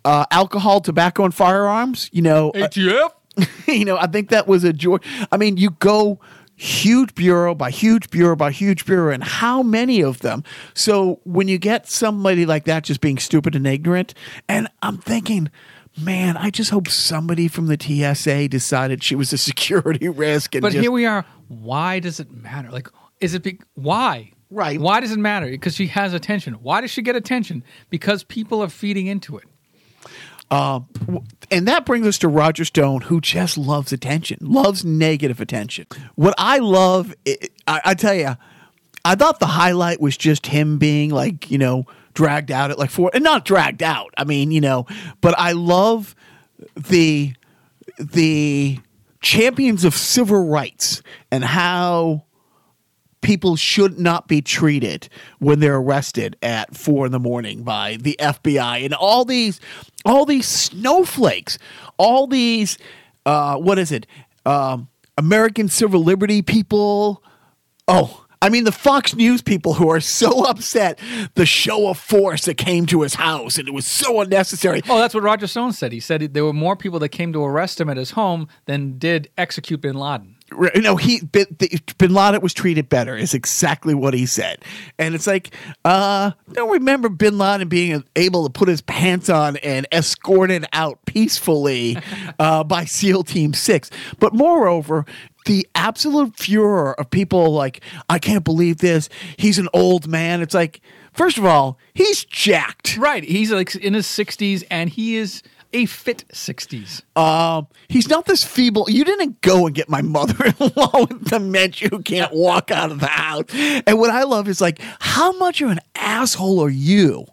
uh, alcohol, tobacco, and firearms. You know, uh, ATF. you know, I think that was a joy. I mean, you go huge bureau by huge bureau by huge bureau, and how many of them? So when you get somebody like that just being stupid and ignorant, and I'm thinking, man, I just hope somebody from the TSA decided she was a security risk. And But just, here we are. Why does it matter? Like, is it be- why? Right. Why does it matter? Because she has attention. Why does she get attention? Because people are feeding into it. Um, and that brings us to Roger Stone, who just loves attention, loves negative attention. What I love, I, I, I tell you, I thought the highlight was just him being like, you know, dragged out at like four, and not dragged out. I mean, you know, but I love the the champions of civil rights and how people should not be treated when they're arrested at four in the morning by the FBI and all these all these snowflakes, all these uh, what is it? Um, American civil liberty people. Oh, I mean the Fox News people who are so upset the show of force that came to his house and it was so unnecessary. Oh, that's what Roger Stone said. He said there were more people that came to arrest him at his home than did execute bin Laden. You know he bin, bin Laden was treated better is exactly what he said and it's like uh don't remember bin Laden being able to put his pants on and escorted out peacefully uh, by SEAL Team 6 but moreover the absolute furor of people like, I can't believe this. He's an old man. It's like, first of all, he's jacked. Right. He's like in his 60s and he is a fit 60s. Um, he's not this feeble. You didn't go and get my mother-in-law with dementia who can't walk out of the house. And what I love is like, how much of an asshole are you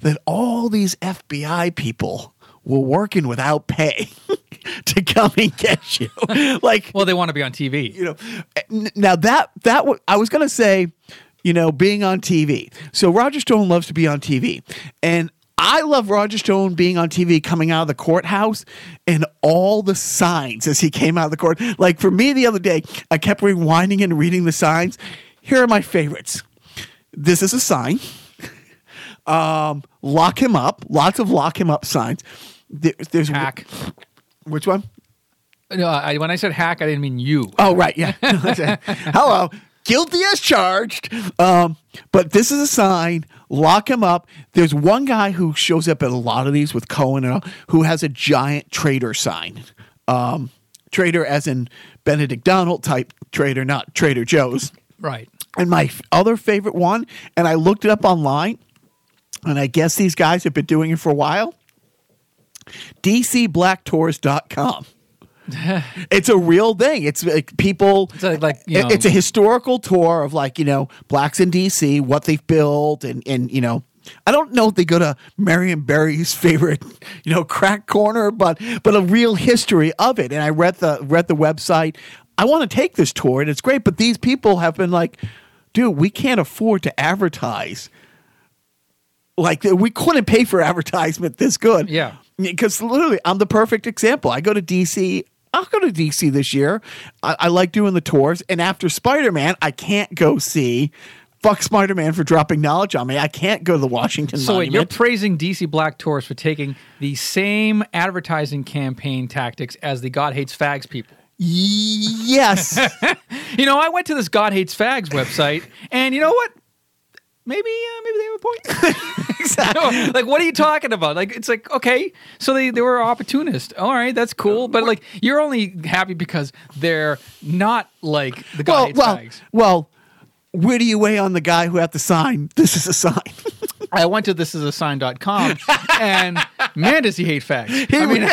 that all these FBI people were working without pay to come and get you? like, Well, they want to be on TV. you know now that that i was going to say you know being on tv so roger stone loves to be on tv and i love roger stone being on tv coming out of the courthouse and all the signs as he came out of the court like for me the other day i kept rewinding and reading the signs here are my favorites this is a sign um lock him up lots of lock him up signs there, there's Hack. which one No, I, when I said hack, I didn't mean you. Oh, right. Yeah. Hello. Guilty as charged. Um, but this is a sign. Lock him up. There's one guy who shows up at a lot of these with Cohen and all, who has a giant traitor sign. Um, traitor as in Benedict Donald type traitor, not Trader Joe's. Right. And my f- other favorite one, and I looked it up online, and I guess these guys have been doing it for a while. DCBlackTours.com. it's a real thing. It's like people. It's like- like, you know- it's a historical tour of like you know blacks in DC, what they've built, and and you know. I don't know if they go to Marion Barry's favorite, you know, crack corner, but but a real history of it. And I read the read the website. I want to take this tour, and it's great. But these people have been like, dude, we can't afford to advertise. Like we couldn't pay for advertisement this good. Yeah. Because literally, I'm the perfect example. I go to DC. I'll go to DC this year. I, I like doing the tours. And after Spider Man, I can't go see. Fuck Spider Man for dropping knowledge on me. I can't go to the Washington So wait, you're praising DC Black Tours for taking the same advertising campaign tactics as the God Hates Fags people. yes. You know, I went to this God Hates Fags website, and you know what? Maybe, uh, maybe they have a point. exactly. like, what are you talking about? Like, it's like, okay, so they, they were opportunist. All right, that's cool. But like, you're only happy because they're not like the God Well, Hates well, Fags. well. Where do you weigh on the guy who had the sign? This is a sign. I went to this is a sign.com and man, does he hate fags. I mean,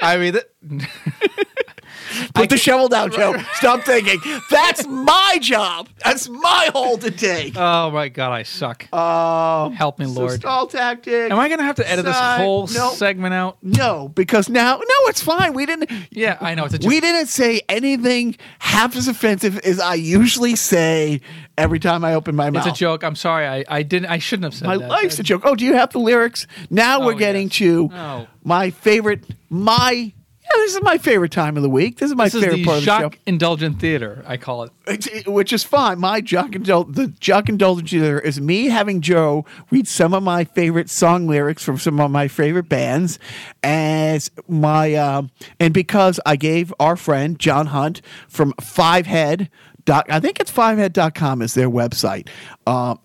I mean, that, Put the shovel down, Joe. Stop thinking. That's my job. That's my hole to take. oh my God, I suck. Uh, Help me, so Lord. stall tactic. Am I going to have to edit this whole no. segment out? No, because now, no, it's fine. We didn't. Yeah, I know. It's a joke. We didn't say anything half as offensive as I usually say every time I open my mouth. It's a joke. I'm sorry. I, I didn't. I shouldn't have said My that. My life's a joke. Oh, do you have the lyrics? Now Oh, we're getting yes. to Oh. my favorite. My yeah, this is my favorite time of the week. This is my This favorite the part of the show. indulgent theater. I call it. It's- it- which is fine. My jock indul- the jock indulgent theater is me having Joe read some of my favorite song lyrics from some of my favorite bands, as my um, and because I gave our friend John Hunt from Fivehead. Dot, I think it's fivehead.com is their website. Um,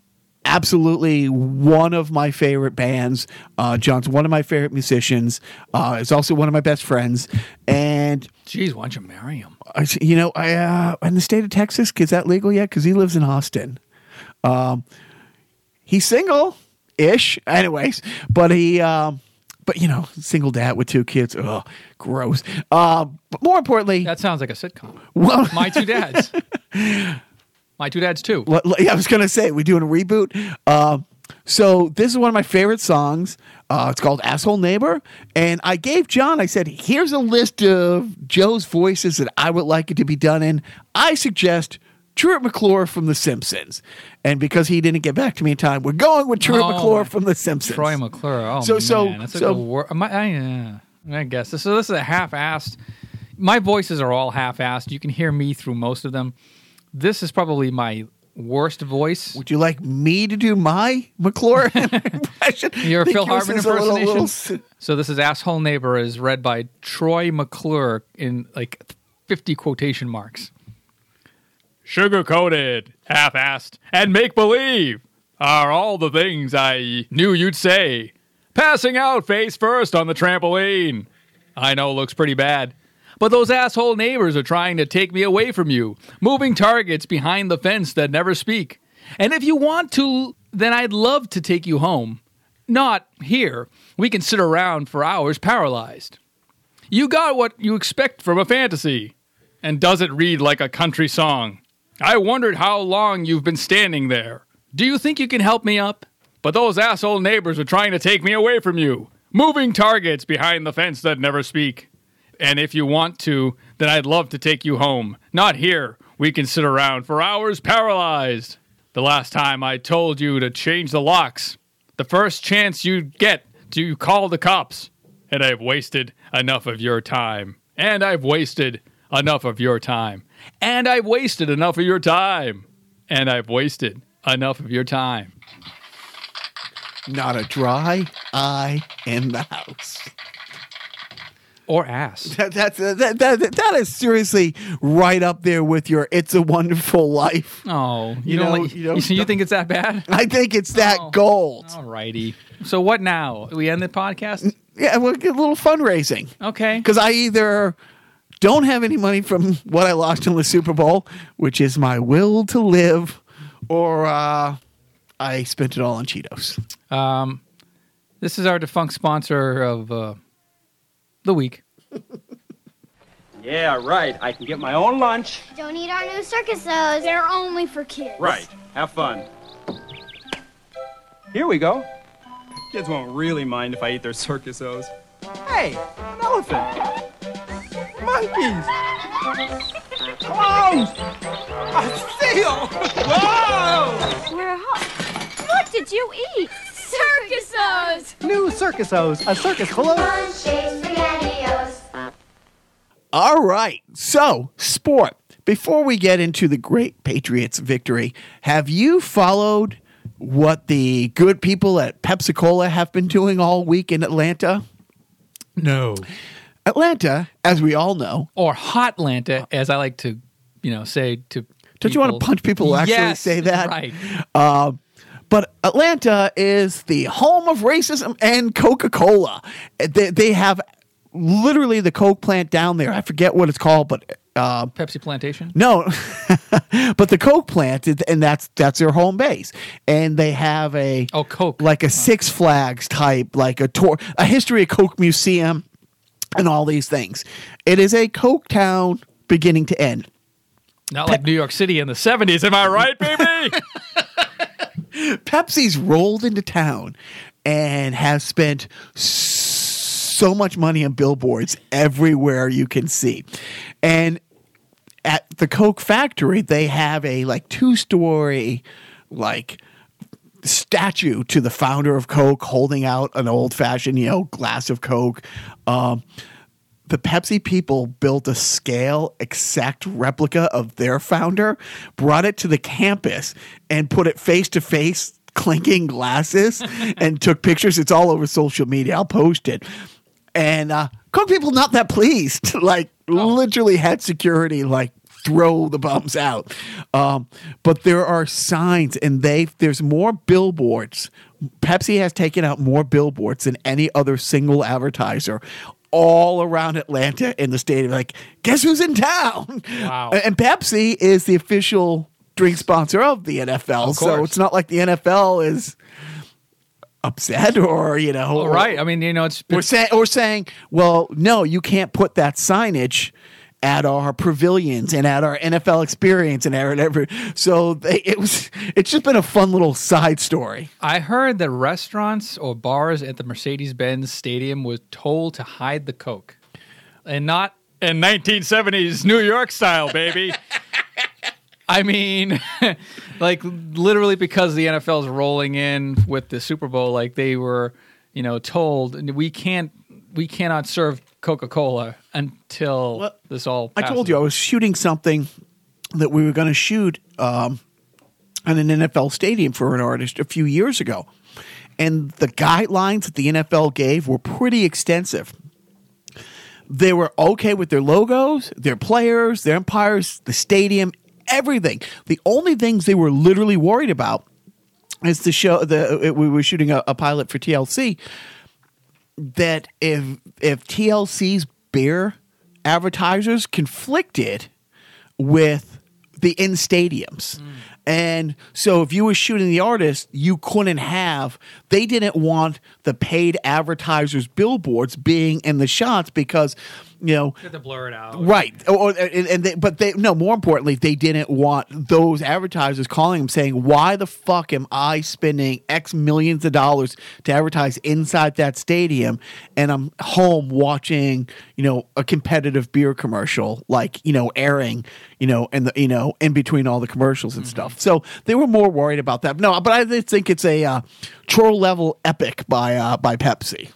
absolutely one of my favorite bands. Uh, John's one of my favorite musicians. Uh, is also one of my best friends, and Jeez, why don't you marry him? I you know, I uh, in the state of Texas, is that legal yet? Because he lives in Austin. Um, he's single ish, anyways, but he, um, but you know, single dad with two kids. Ugh, gross. Uh, but more importantly, That sounds like a sitcom. well, My two dads. My two dads too. Yeah, I was gonna say we're doing a reboot. Uh, so this is one of my favorite songs. Uh, it's called "Asshole Neighbor," and I gave John. I said, "Here's a list of Joe's voices that I would like it to be done in." I suggest Truett McClure from The Simpsons, and because he didn't get back to me in time, we're going with Truett Oh, McClure from The Simpsons. Troy McClure. Oh So- man, so- that's so- like a wor- my, I, I guess. So this is a half-assed. My voices are all half-assed. You can hear me through most of them. This is probably my worst voice. Would you like me to do my McClure impression? Your Think Phil yours Hartman is a little- little So this is asshole neighbor is read by Troy McClure in like fifty quotation marks. Sugar coated, half assed, and make believe are all the things I knew you'd say. Passing out face first on the trampoline. I know looks pretty bad, But those asshole neighbors are trying to take me away from you, moving targets behind the fence that never speak. And if you want to, then I'd love to take you home. Not here. We can sit around for hours paralyzed. You got what you expect from a fantasy. And does it read like a country song? I wondered how long you've been standing there. Do you think you can help me up? But those asshole neighbors are trying to take me away from you, moving targets behind the fence that never speak. And if you want to, then I'd love to take you home. Not here. We can sit around for hours paralyzed. The last time I told you to change the locks, the first chance you get to call the cops. And I've wasted enough of your time. And I've wasted enough of your time. And I've wasted enough of your time. And I've wasted enough of your time. Not a dry eye in the house. Or ass. That, that's that, that, that is seriously right up there with your "It's a Wonderful Life." Oh, you, You don't know- like, you you, know- so you think it's that bad? I think it's that Oh. gold. Alrighty. So what now? We end the podcast? Yeah, we'll get a little fundraising Okay. because I either don't have any money from what I lost in the Super Bowl, which is my will to live, or uh, I spent it all on Cheetos. Um, this is our defunct sponsor of uh, the week. Yeah, right. I can get my own lunch. Don't eat our new circus O's. They're only for kids. Right. Have fun. Here we go. Kids won't really mind if I eat their circus O's. Hey, an elephant. Monkeys. Clowns. A seal. Whoa! We're hot. What did you eat? Circus O's. New Circus O's, a circus full of. All right. So, sport. Before we get into the great Patriots victory, have you followed what the good people at Pepsi Cola have been doing all week in Atlanta? No. Atlanta, as we all know, Or Hotlanta, as I like to, you know, say to. Don't you want to punch people who actually Yes, say that? Right. Uh, but Atlanta is the home of racism and Coca Cola. They, they have literally the Coke plant down there. I forget what it's called, but uh, Pepsi Plantation. no, but the Coke plant, and that's that's their home base. And they have a Oh, Coke. like a Six Flags type, like a tour, a history of Coke museum, and all these things. It is a Coke town beginning to end. Not like New York City in the 70s. Am I right, baby? Pepsi's rolled into town and has spent so much money on billboards everywhere you can see. And at the Coke factory, they have a like two story, like statue to the founder of Coke holding out an old fashioned, you know, glass of Coke. Um, the Pepsi people built a scale exact replica of their founder, brought it to the campus, and put it face to face, clinking glasses, and took pictures. It's all over social media. I'll post it. And uh, Coke people not that pleased. like literally had security like throw the bums out. Um, but there are signs, and they there's more billboards. Pepsi has taken out more billboards than any other single advertiser. All around Atlanta in the stadium, like, guess who's in town? Wow. And Pepsi is the official drink sponsor of the NFL. Of so it's not like the NFL is upset or, you know, right? I mean, you know, it's. we're saying we're saying, well, no, you can't put that signage at our pavilions and at our NFL experience and at every. So they, it was. It's just been a fun little side story. I heard that restaurants or bars at the Mercedes Benz Stadium was told to hide the Coke. And not in 1970s New York style, baby. I mean, like literally because the NFL is rolling in with the Super Bowl, like they were, you know, told we can't, we cannot serve Coca Cola until Well, this all. I told you I was shooting something that we were going to shoot um, in an NFL stadium for an artist a few years ago, and the guidelines that the NFL gave were pretty extensive. They were okay with their logos, their players, their umpires, the stadium, everything. The only things they were literally worried about is the show. The we were shooting a, a pilot for TLC. That if if TLC's beer advertisers conflicted with the in stadiums. Mm. And so if you were shooting the artist, you couldn't have they didn't want the paid advertisers billboards being in the shots because you know You to blur it out. Right. Or, or- and, and they, but they no. More importantly, they didn't want those advertisers calling them saying, "Why the fuck am I spending X millions of dollars to advertise inside that stadium, and I'm home watching, you know, a competitive beer commercial, like you know, airing, you know, and the you know, in between all the commercials and stuff." So they were more worried about that. No, but I think it's a uh, troll level epic by uh, by Pepsi.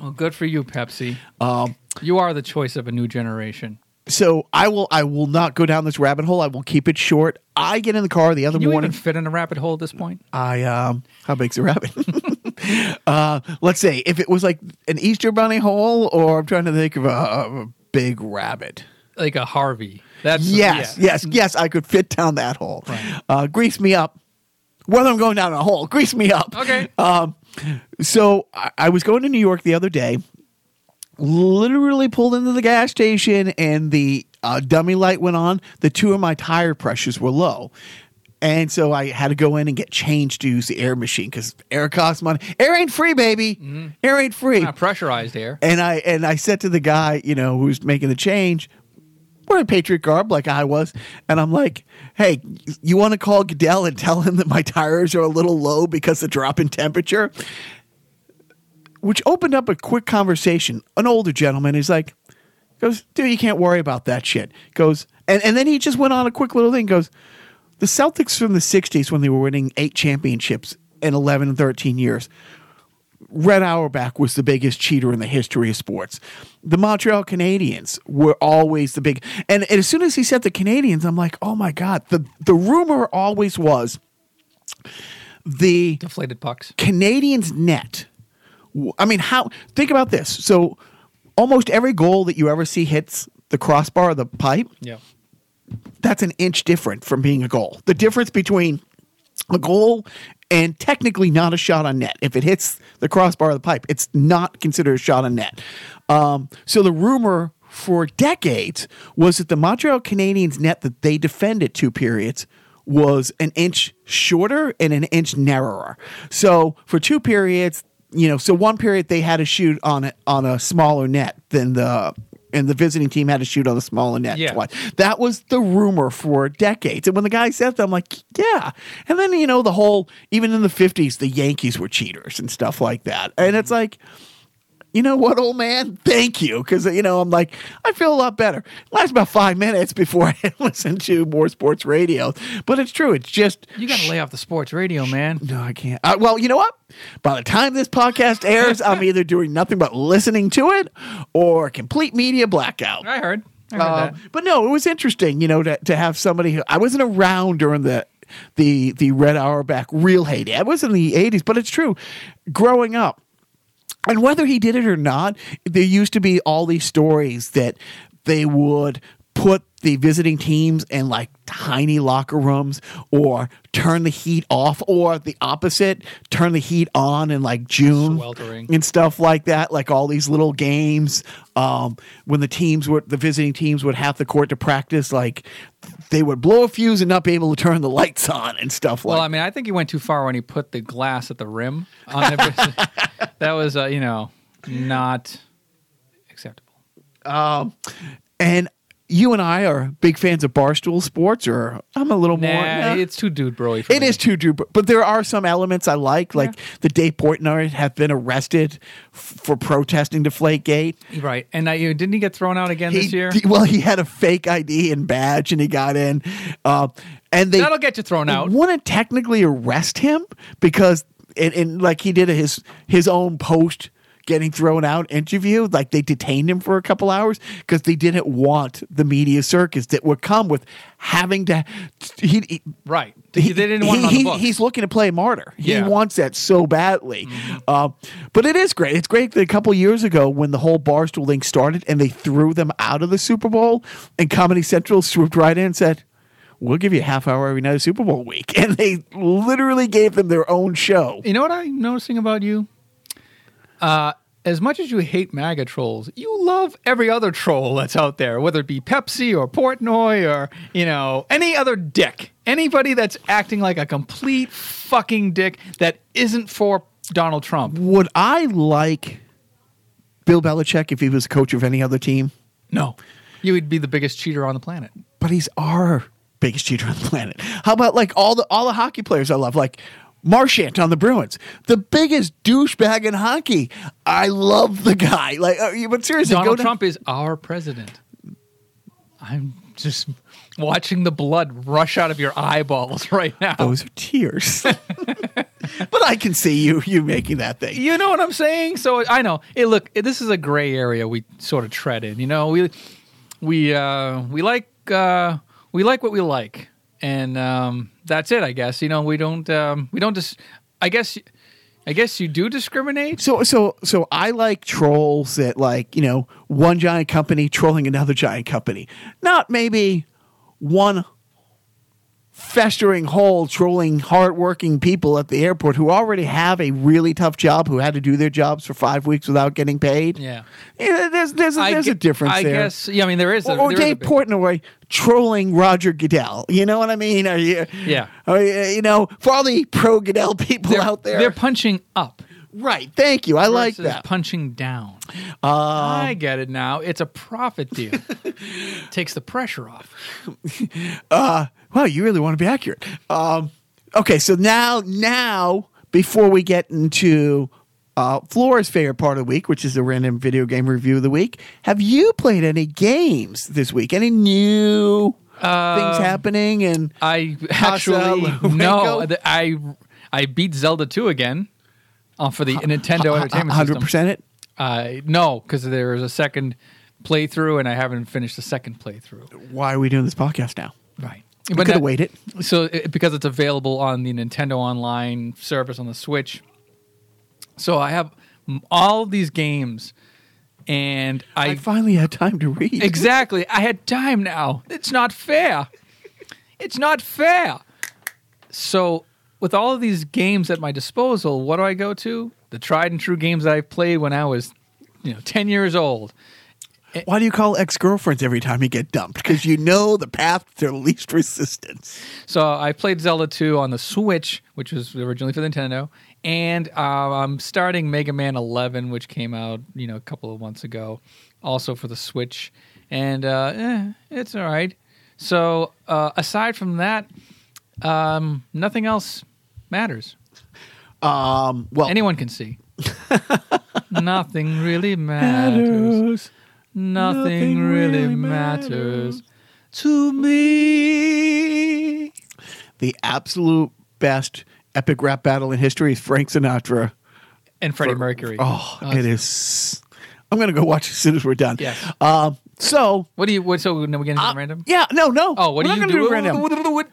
Well, good for you, Pepsi. Um, you are the choice of a new generation. so I will I will not go down this rabbit hole. I will keep it short. I get in the car the other Can you morning. even fit in a rabbit hole at this point? I um how big's a rabbit? uh let's say if it was like an Easter bunny hole or I'm trying to think of a, a big rabbit. Like a Harvey. That's Yes, yeah. yes, yes, I could fit down that hole. Right. Uh grease me up. Whether I'm going down a hole, grease me up. Okay. Um so I, I was going to New York the other day, literally pulled into the gas station and the uh, dummy light went on. The two of my tire pressures were low. And so I had to go in and get changed to use the air machine because air costs money. Air ain't free, baby. Air ain't free. Not pressurized air. And I and I said to the guy, you know, who's making the change, wearing Patriot garb like I was, and I'm like, "Hey, you want to call Goodell and tell him that my tires are a little low because the drop in temperature?" Which opened up a quick conversation. An older gentleman is like, goes, "Dude, you can't worry about that shit." Goes, and and then he just went on a quick little thing. Goes, the Celtics from the '60s when they were winning eight championships in 11 and 13 years. Red Auerbach was the biggest cheater in the history of sports. The Montreal Canadiens were always the big, and, and as soon as he said the Canadians, I'm like, oh my god. The the rumor always was the Deflated pucks. Canadians net. I mean, how? Think about this. So, almost every goal that you ever see hits the crossbar of the pipe Yeah. that's an inch different from being a goal. The difference between a goal and technically not a shot on net. If it hits the crossbar of the pipe, it's not considered a shot on net. Um, so the rumor for decades was that the Montreal Canadiens net that they defended two periods was an inch shorter and an inch narrower. So for two periods, you know, so one period they had to shoot on a, on a smaller net than the and the visiting team had to shoot on the smaller net Yeah. twice. That was the rumor for decades. And when the guy said that, I'm like, yeah. And then, you know, the whole, even in the 50s, the Yankees were cheaters and stuff like that. And it's mm-hmm. like, you know what, old man? Thank you. Because, you know, I'm like, I feel a lot better. It lasts about five minutes before I listen to more sports radio. But it's true. It's just, You got to lay off the sports radio, man. no, I can't. Uh, well, you know what? By the time this podcast airs, I'm either doing nothing but listening to it or complete media blackout. I heard. I heard Uh, that. but no, it was interesting, you know, to, to have somebody who I wasn't around during the the the Red Auerbach real heyday. I was in the '80s, but it's true. Growing up, and whether he did it or not, there used to be all these stories that they would put the visiting teams in like tiny locker rooms or turn the heat off or the opposite turn the heat on in like june Sweltering. and stuff like that like all these little games um, when the teams were the visiting teams would have the court to practice like they would blow a fuse and not be able to turn the lights on and stuff like Well, I mean, I think he went too far when he put the glass at the rim on the. that was, uh, you know, not acceptable. and you and I are big fans of barstool sports, or I'm a little Nah, more. nah. it's too dude broy. It me. is too Drew, but, but there are some elements I like, like the Dave Portnoy have been arrested f- for protesting Deflategate. right. And you didn't he get thrown out again this year? well, he had a fake ID and badge, and he got in. Uh, and they That'll get you thrown out. wouldn't technically arrest him because, and, and like he did his his own post getting thrown out interview, like they detained him for a couple hours because they didn't want the media circus that would come with having to. He, he Right. They didn't want he- books. He's looking to play martyr. He Yeah. Mm-hmm. wants that so badly. Uh, but it is great. It's great that a couple years ago when the whole Barstool thing started and they threw them out of the Super Bowl and Comedy Central swooped right in and said, We'll give you a half hour every night of Super Bowl week. And they literally gave them their own show. You know what I'm noticing about you? Uh, as much as you hate MAGA trolls, you love every other troll that's out there, whether it be Pepsi or Portnoy or, you know, any other dick. Anybody that's acting like a complete fucking dick that isn't for Donald Trump. Would I like Bill Belichick if he was coach of any other team? No. You would be the biggest cheater on the planet. But he's our biggest cheater on the planet. How about like all the all the hockey players I love, like Marchand on the Bruins, the biggest douchebag in hockey. I love the guy. Like, uh, but seriously, go Donald down- Trump is our president. I'm just watching the blood rush out of your eyeballs right now. Those are tears. but I can see you you making that thing. You know what I'm saying? So I know. Hey, look, this is a gray area we sort of tread in. You know, we we uh, we like uh, we like what we like, and um, that's it. I guess. You know, we don't um, we don't just. I guess. I guess you do discriminate. So so so I like trolls that like, you know, one giant company trolling another giant company. Not maybe one festering hole trolling hardworking people at the airport who already have a really tough job who had to do their jobs for five weeks without getting paid. Yeah. Yeah, there's there's a, I there's a difference I there. guess. Yeah. I mean, there is. A, or, or there is a Dave big- Portnoy trolling Roger Goodell. You know what I mean? Are you, Yeah. Are you, you know, for all the pro Goodell people They're, out there. they're punching up. right. Thank you. I like that. punching down. Um, I get it now. It's a profit deal. Takes the pressure off. Wow, you really want to be accurate. Um, okay, so now, now, before we get into uh, Flora's favorite part of the week, which is the random video game review of the week, have you played any games this week? Any new things happening? And I actually no. I I beat Zelda two again uh, for the Nintendo Entertainment hundred System. percent it. Uh, no, because there was a second playthrough, and I haven't finished the second playthrough. Why are we doing this podcast now? Right. We could have waited. So it, because it's available on the Nintendo Online service on the Switch, so I have all of these games, and I I finally had time to read. Exactly. I had time now. It's not fair. It's not fair. So, with all of these games at my disposal, what do I go to? The tried and true games that I played when I was, you know, 10 years old. Why do you call ex girlfriends every time you get dumped? Because you know the path to least resistance. So, I played Zelda 2 on the Switch, which was originally for the Nintendo, and uh, I'm starting Mega Man 11, which came out, you know, a couple of months ago, also for the Switch. And uh, eh, it's all right. So, uh, aside from that, um, nothing else matters. Um, well, Anyone can see. nothing really matters. Nothing, Nothing really really matters to me. the absolute best epic rap battle in history is Frank Sinatra. And Freddie Mercury. Oh, it is. I'm gonna go watch as soon as we're done. Yes. Um. So. What do you? What? So now we get into uh, random. Yeah. No. No. Oh, what We're do you gonna do? random. What-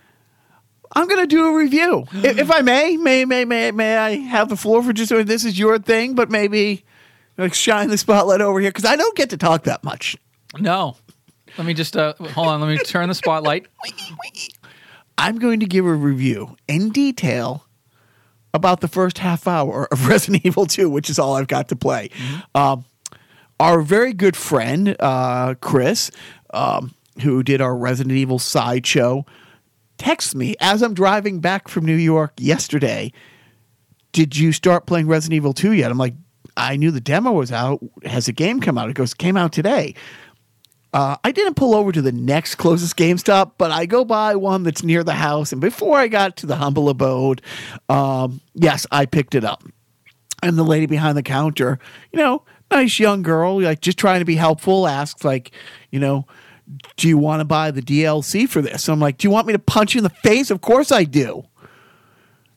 I'm gonna do a review, if, if I may. May may may may I have the floor for just doing this is your thing, but maybe like shine the spotlight over here because I don't get to talk that much. No. Let me just uh, hold on. Let me turn the spotlight. I'm going to give a review in detail about the first half hour of Resident Evil 2, which is all I've got to play. Um, our very good friend, uh, Chris, um, who did our Resident Evil sideshow, texts me as I'm driving back from New York yesterday. Did you start playing Resident Evil 2 yet? I'm like, I knew the demo was out. Has the game come out? It goes, came out today. Uh, I didn't pull over to the next closest GameStop, but I go by one that's near the house. And before I got to the humble abode, um, yes, I picked it up. And the lady behind the counter, you know, nice young girl, like just trying to be helpful, asks, like, you know, do you want to buy the DLC for this? I'm like, do you want me to punch you in the face? Of course I do.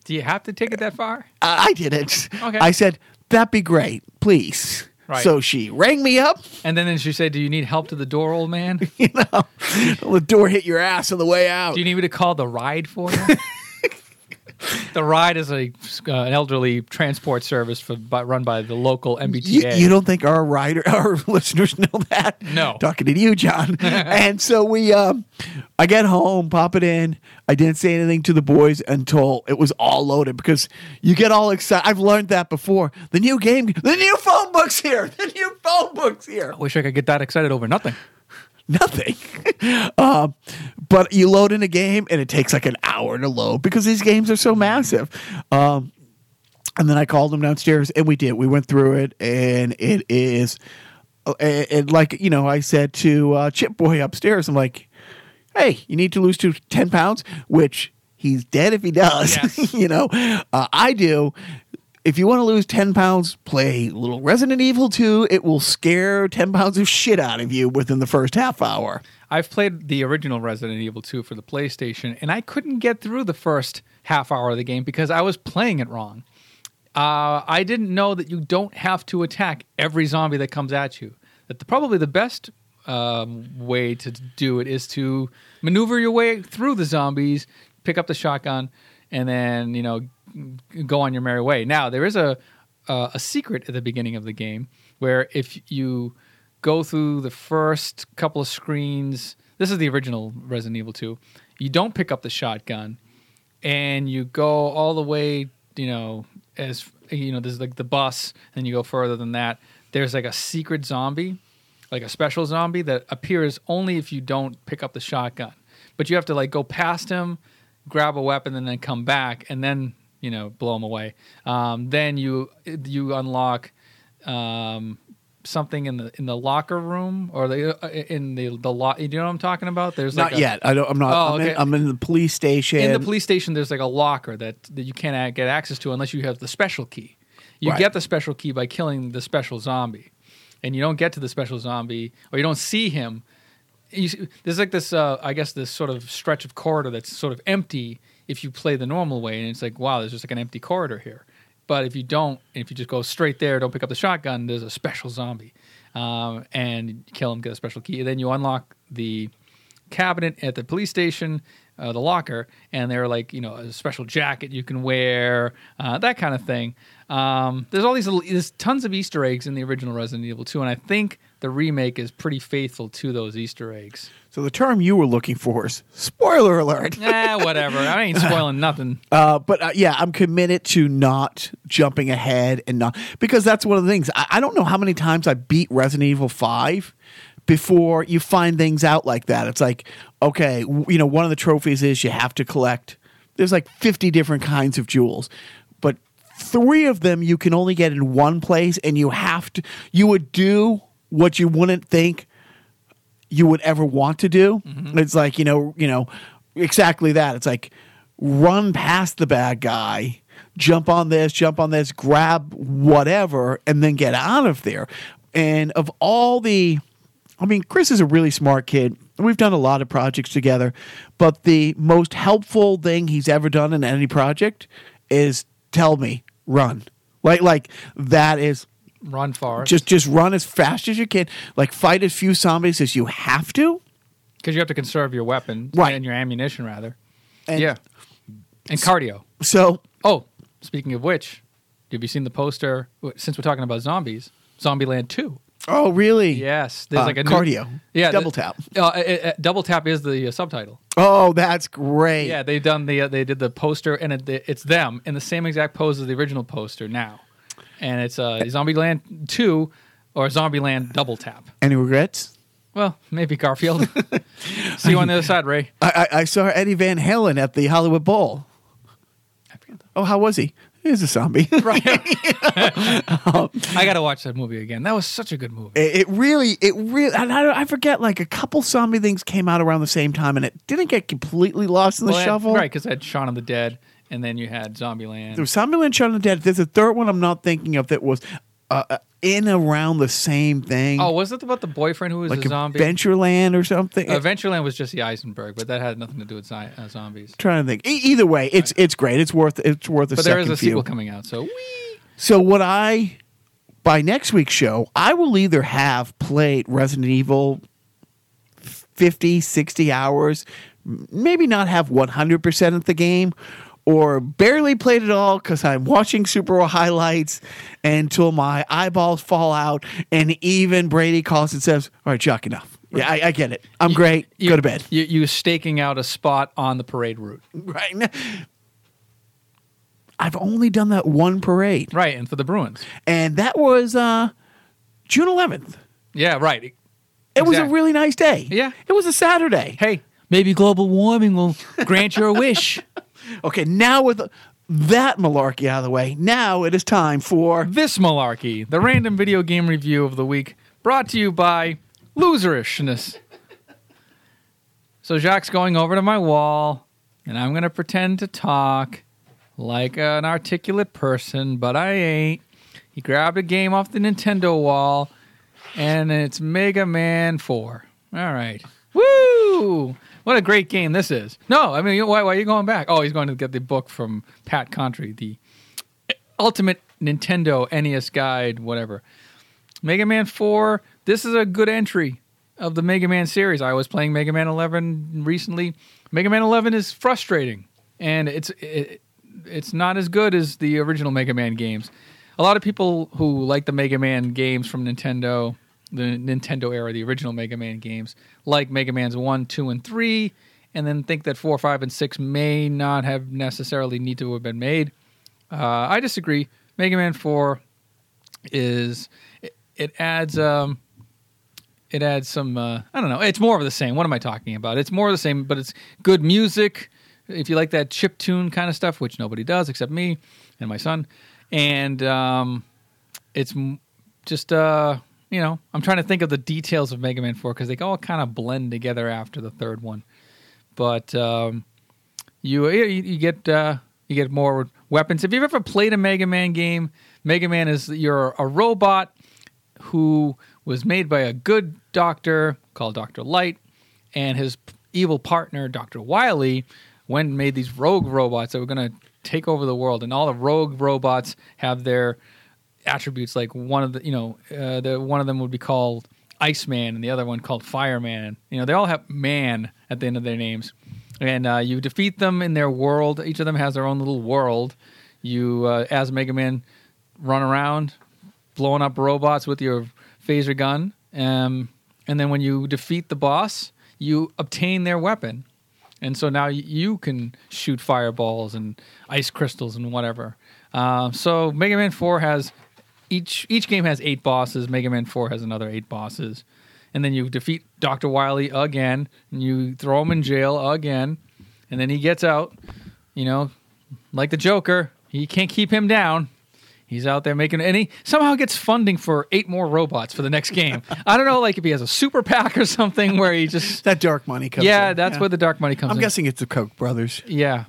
Do you have to take it that far? I I didn't. Okay. I said, that'd be great, please. Right. So she rang me up. And then she said, "Do you need help to the door, old man? You know, the door hit your ass on the way out. Do you need me to call the ride for you?" The ride is a uh, an elderly transport service for by, run by the local You, MBTA. you don't think our rider our listeners know that? No. Talking to you, John. and so we, um, I get home, pop it in. I didn't say anything to the boys until it was all loaded because you get all excited. I've learned that before. The new game, the new phone book's here. The new phone book's here. I wish I could get that excited over nothing. Nothing. um, but you load in a game and it takes like an hour to load because these games are so massive. Um, and then I called them downstairs and we did. We went through it and it is, uh, and, and like, you know, I said to uh, Chip Boy upstairs, I'm like, hey, you need to lose to 10 pounds, which he's dead if he does. Yes. you know, uh, I do. If you want to lose 10 pounds, play little Resident Evil 2. It will scare 10 pounds of shit out of you within the first half hour. I've played the original Resident Evil 2 for the PlayStation, and I couldn't get through the first half hour of the game because I was playing it wrong. Uh, I didn't know that you don't have to attack every zombie that comes at you. That the, probably the best um, way to do it is to maneuver your way through the zombies, pick up the shotgun, and then you know go on your merry way. Now there is a uh, a secret at the beginning of the game where if you go through the first couple of screens, this is the original Resident Evil 2. You don't pick up the shotgun, and you go all the way, you know, as you know, there's like the bus, and you go further than that. There's like a secret zombie, like a special zombie that appears only if you don't pick up the shotgun. But you have to like go past him, grab a weapon, and then come back, and then you know blow them away. Um, then you you unlock um, something in the in the locker room or the uh, in the the lot. You know what I'm talking about? There's Not like a, yet. I don't. I'm not. Oh, I'm, in, okay. I'm in the police station. in the police station there's like a locker that, that you can't get access to unless you have the special key you Right. get the special key by killing the special zombie and you don't get to the special zombie or you don't see him you, see- there's like this uh, i guess this sort of stretch of corridor that's sort of empty if you play the normal way and it's like wow there's just like an empty corridor here but if you don't if you just go straight there don't pick up the shotgun there's a special zombie um, and kill him get a special key and then you unlock the cabinet at the police station, uh, the locker, and they're like, you know, a special jacket you can wear, uh, that kind of thing. Um, there's all these little, there's tons of Easter eggs in the original Resident Evil 2, and I think the remake is pretty faithful to those Easter eggs. So the term you were looking for is spoiler alert. eh, whatever. I ain't spoiling nothing. Uh, but uh, yeah, I'm committed to not jumping ahead and not because that's one of the things. I, I don't know how many times I beat Resident Evil Five before you find things out like that. It's like okay, w- you know, one of the trophies is you have to collect. There's like 50 different kinds of jewels, but three of them you can only get in one place, and you have to. You would do what you wouldn't think you would ever want to do. Mm-hmm. It's like you know, you know, exactly that. It's like run past the bad guy, jump on this, jump on this, grab whatever, and then get out of there. And of all the, I mean, Chris is a really smart kid. We've done a lot of projects together, but the most helpful thing he's ever done in any project is tell me run. Like like that is Run far. just just run as fast as you can. Like fight as few zombies as you have to. because you have to conserve your weapon Right. and your ammunition, rather. And yeah. And cardio. So Oh, speaking of which, have you seen the poster? Since we're talking about zombies, Zombieland 2. oh really? Yes, there's Uh, like a new- cardio. yeah, Double tap. Uh, uh, uh, double tap is the uh, subtitle. Oh, that's great. Yeah, they've done the uh, they did the poster and it, it's them in the same exact pose as the original poster now, and it's uh, Zombieland two or Zombieland double tap. Any regrets? Well, maybe Garfield. See you on the other side, Ray. I, I, I saw Eddie Van Halen at the Hollywood Bowl. Oh, how was he? He was a zombie. Right. I got to watch that movie again. That was such a good movie. It, it really, it really, and I, I forget, like a couple zombie things came out around the same time, and it didn't get completely lost in the Well, shuffle. right? Because I had Shaun of the Dead, and then you had Zombieland. There was Zombieland, Shaun of the Dead. There's a third one I'm not thinking of that was uh, uh, in around the same thing. oh, was it about the boyfriend who was like a zombie? Adventureland or something. Uh, Adventureland was Jesse Eisenberg, but that had nothing to do with zi- uh, zombies. trying to think. E- either way, it's it's great. It's worth it's worth a But there second is a view. sequel coming out, so whee! So what I by next week's show, I will either have played Resident Evil 50, 60 hours, maybe not have 100% of the game or barely played at all because I'm watching Super Bowl highlights until my eyeballs fall out, and even Brady calls and says, "All right, Chuck, enough." Yeah, I, I get it. I'm great. You- Go to bed. You, you staking out a spot on the parade route. Right. I've only done that one parade, Right, and for the Bruins. and that was uh, June 11th. Yeah, right. It was a really nice day. Yeah. It was a Saturday. Hey, maybe global warming will grant your wish. Okay, now with that malarkey out of the way, now it is time for This malarkey, the random video game review of the week, brought to you by Loserishness. So Jacques going over to my wall, and I'm gonna pretend to talk like an articulate person, but I ain't. He grabbed a game off the Nintendo wall, and it's Mega Man 4. All right. Woo! What a great game this is. No, I mean, why, why are you going back? Oh, he's going to get the book from Pat Contri, the ultimate Nintendo NES guide, whatever. Mega Man 4, this is a good entry of the Mega Man series. I was playing Mega Man 11 recently. Mega Man 11 is frustrating and it's it, it's not as good as the original Mega Man games. A lot of people who like the Mega Man games from Nintendo, the Nintendo era, the original Mega Man games, like Mega Man's 1, 2 and 3 and then think that 4, 5 and 6 may not have necessarily need to have been made. Uh, I disagree. Mega Man Four is it, it adds um it adds some uh, I don't know. It's more of the same. What am I talking about? It's more of the same, but it's good music. If you like that chip tune kind of stuff, which nobody does except me and my son, and um, it's just uh you know I'm trying to think of the details of Mega Man Four because they all kind of blend together after the third one, but. um you you, you get uh, you get more weapons. If you've ever played a Mega Man game, Mega Man is you're a robot who was made by a good doctor called Doctor Light, and his evil partner Doctor Wily and made these rogue robots that were going to take over the world, and all the rogue robots have their attributes. Like one of the you know uh, the one of them would be called Iceman, and the other one called Fireman. You know they all have man at the end of their names and uh, you defeat them in their world. Each of them has their own little world. You, uh, as Mega Man, run around blowing up robots with your phaser gun, um, and then when you defeat the boss, you obtain their weapon, and so now you can shoot fireballs and ice crystals and whatever. Uh, so Mega Man Four has each each game has eight bosses. Mega Man Four has another eight bosses and then you defeat Dr. Wily again, and you throw him in jail again, and then he gets out. You know, like the Joker, he can't keep him down. He's out there making, and he somehow gets funding for eight more robots for the next game. I don't know, like if he has a super PAC or something where he just, that dark money comes. yeah, in. that's where the dark money comes I'm in. guessing it's the Koch brothers. Yeah.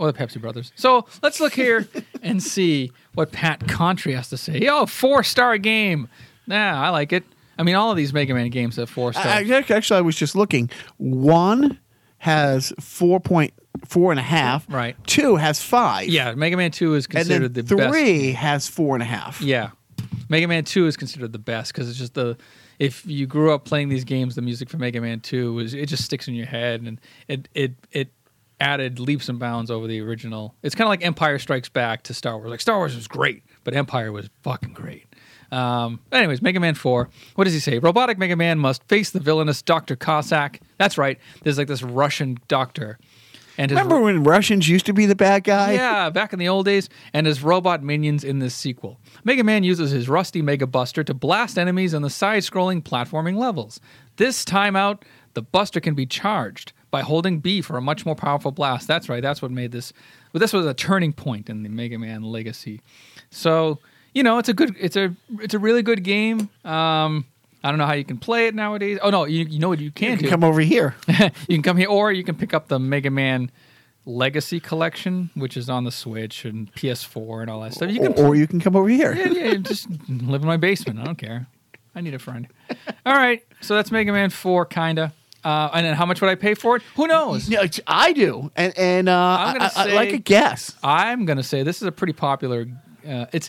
Or the Pepsi brothers. So let's look here and see what Pat Contri has to say. Oh, four star game. Nah, I like it. I mean, all of these Mega Man games have four stars. I, I- actually, I was just looking. One has four point four and a half. Right. Two has five. yeah, Mega Man 2 is considered the best. three has four and a half. Yeah. Mega Man 2 is considered the best because it's just the. If you grew up playing these games, the music for Mega Man 2 was it just sticks in your head and it it it added leaps and bounds over the original. It's kind of like Empire Strikes Back to Star Wars. Like Star Wars was great, but Empire was fucking great. Um, anyways, Mega Man 4. What does he say? Robotic Mega Man must face the villainous Dr. Cossack. That's right. There's like this Russian doctor. And Remember when Russians used to be the bad guy? yeah, back in the old days, and his robot minions in this sequel. Mega Man uses his rusty Mega Buster to blast enemies in the side scrolling platforming levels. This time out, the Buster can be charged by holding B for a much more powerful blast. That's right, that's what made this. Well, this was a turning point in the Mega Man legacy. So, you know, it's a good, it's a, it's a really good game. Um, I don't know how you can play it nowadays. Oh no, you, you know what you can You do can come over here. you can come here, or you can pick up the Mega Man Legacy Collection, which is on the Switch and PS4 and all that stuff. You can, or, or you can come over here. yeah, yeah, just live in my basement. I don't care. I need a friend. All right, so that's Mega Man Four, kinda. Uh, and then how much would I pay for it? Who knows? No, I do, and and uh, I'm gonna I, I- I like a guess. I'm gonna say this is a pretty popular. Uh, it's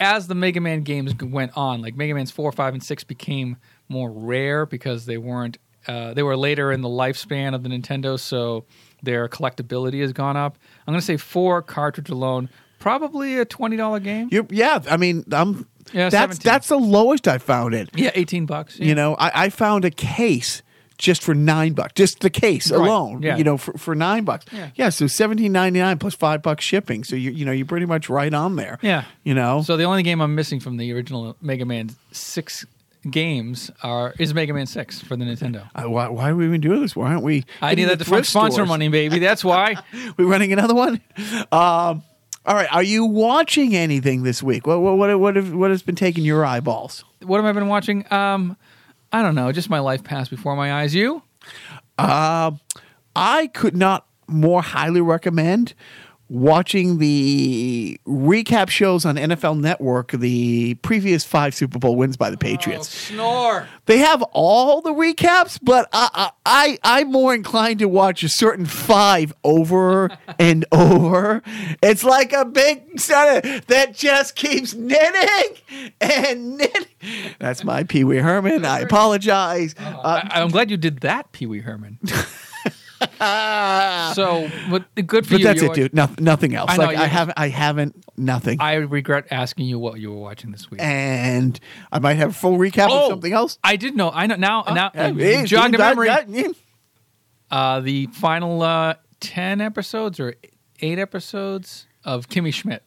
as the Mega Man games went on, like Mega Man's four, five, and six became more rare because they weren't. Uh, they were later in the lifespan of the Nintendo, so their collectability has gone up. I'm going to say four cartridge alone, probably a twenty dollar game. You, yeah, I mean, I'm. Yeah, that's 17. that's the lowest I found it. Yeah, eighteen bucks. yeah. You know, I, I found a case just for nine bucks, just the case Right, alone. yeah. You know, for, for nine bucks. Yeah. yeah so seventeen ninety nine plus five bucks shipping. So you you know you're pretty much right on there. Yeah. You know. So the only game I'm missing from the original Mega Man six games are is Mega Man six for the Nintendo. Uh, why, why are we even doing this? Why aren't we? I need that thrift sponsor stores? money, baby. That's why. we're running another one. Um, all right. Are you watching anything this week? What what what what, have, what has been taking your eyeballs? what have I been watching? Um, I don't know. Just my life passed before my eyes. You? Uh, I could not more highly recommend watching the recap shows on NFL Network. The previous five Super Bowl wins by the Patriots. snore. They have all the recaps, but I, I, I I'm more inclined to watch a certain five over and over. It's like a big sort that just keeps knitting and knitting. That's my Pee Wee Herman. I apologize. Uh, I, I'm glad you did that, Pee Wee Herman. so, but good for but you. that's it, dude. No, nothing else. I know, like I haven't, I haven't, nothing. I regret asking you what you were watching this week. and I might have a full recap of something else. I did know. I know now. now Yeah, you jogged a memory. yeah. uh, the final uh, 10 episodes or eight episodes of Kimmy Schmidt.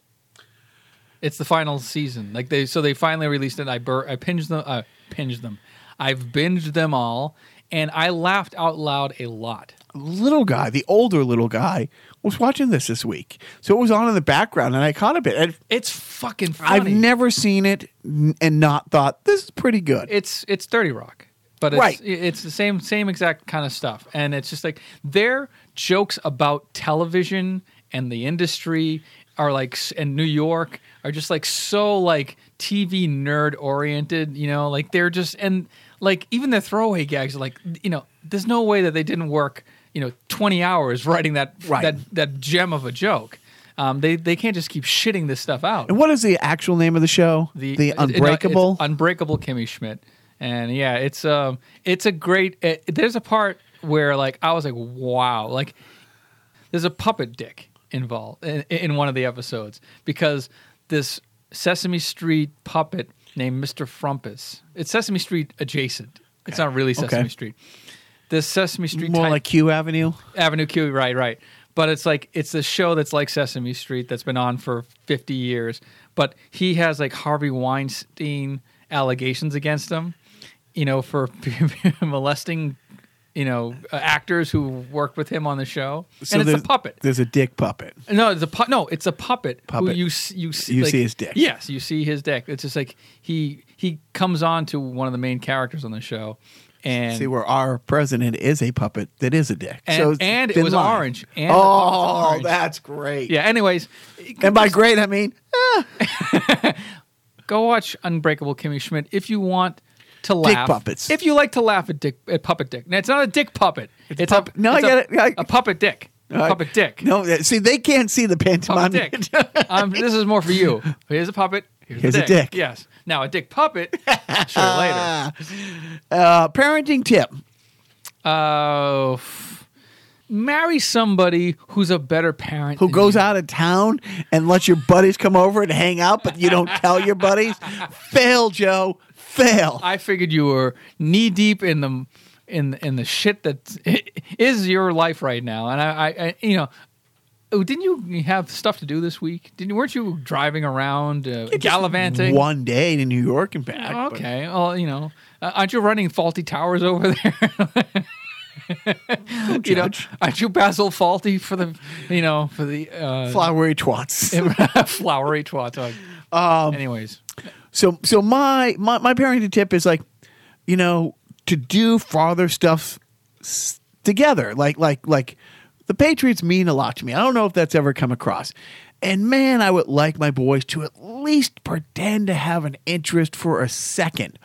It's the final season. Like they, so they finally released it. I bur- I pinged them. Uh, pinged them. I've binged them all, and I laughed out loud a lot. Little guy, the older little guy, was watching this this week. So it was on in the background, and I caught a bit. And It's fucking funny. I've never seen it n- and not thought this is pretty good. it's it's Thirty Rock, but it's, Right. it's the same same exact kind of stuff, and it's just like their jokes about television and the industry are like s- and New York are just like so like TV nerd oriented, you know, like they're just and like even the throwaway gags are like you know there's no way that they didn't work you know 20 hours writing that Right. that that gem of a joke. Um, they they can't just keep shitting this stuff out. and what is the actual name of the show? The, it- it- Unbreakable. Unbreakable Kimmy Schmidt, and yeah, it's um, it's a great. It, there's a part where like I was like, wow, like there's a puppet dick involved in, in one of the episodes because this Sesame Street puppet named Mr. Frumpus. It's Sesame Street adjacent. It's not really Sesame Okay. Street. This Sesame Street More type- like Q Avenue. Avenue Q, right, right. But it's like it's a show that's like Sesame Street that's been on for 50 years. But he has like Harvey Weinstein allegations against him, you know, for molesting, you know, uh, actors who worked with him on the show. and it's a puppet. There's a dick puppet. No, it's a pu- no, it's a puppet. Who Puppet. you you see, You like- see his dick. Yes, you see his dick. It's just like he he comes on to one of the main characters on the show, and See where our president is a puppet that is a dick. And- so it's and it was line. orange. And was oh, orange. that's great. yeah. Anyways, And by great, I mean go watch Unbreakable Kimmy Schmidt if you want to laugh. Dick puppets. If you like to laugh at dick at puppet dick. Now, it's not a dick puppet. It's, pup- a No, I it's get a, it. I- a puppet dick. Uh, puppet dick. no. See, they can't see the pantomime. puppet dick. um, this is more for you. Here's a puppet. Here's, Here's a a, dick. Yes. Now a dick puppet. You later. Uh, parenting tip. Uh, f- marry somebody who's a better parent. Who than goes you. out of town and lets your buddies come over and hang out, but you don't tell your buddies? Fail, Joe. Fail. I figured you were knee deep in the in in the shit that is your life right now, and I, I, I you know. Oh, didn't you have stuff to do this week? Didn't weren't you driving around, uh, gallivanting? One day to New York and back. Oh, but- okay. Well, you know, uh, aren't you running Fawlty Towers over there? you know, aren't you Basil Fawlty for the, you know, for the uh, Flowery twats. flowery twat? Um, Anyways, So so my, my my parenting tip is like, you know, to do father stuff s- together. Like like like the Patriots mean a lot to me. I don't know if that's ever come across. And man, I would like my boys to at least pretend to have an interest for a second.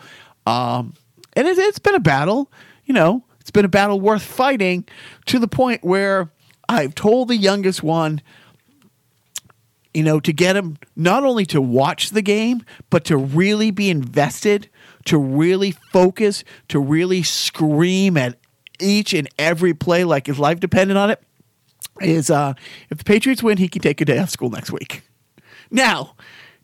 Um, and it, it's been a battle, you know, it's been a battle worth fighting to the point where I've told the youngest one, you know, to get him not only to watch the game, but to really be invested, to really focus, to really scream at each and every play like his life depended on it. Is uh, if the Patriots win, he can take a day off school next week. Now,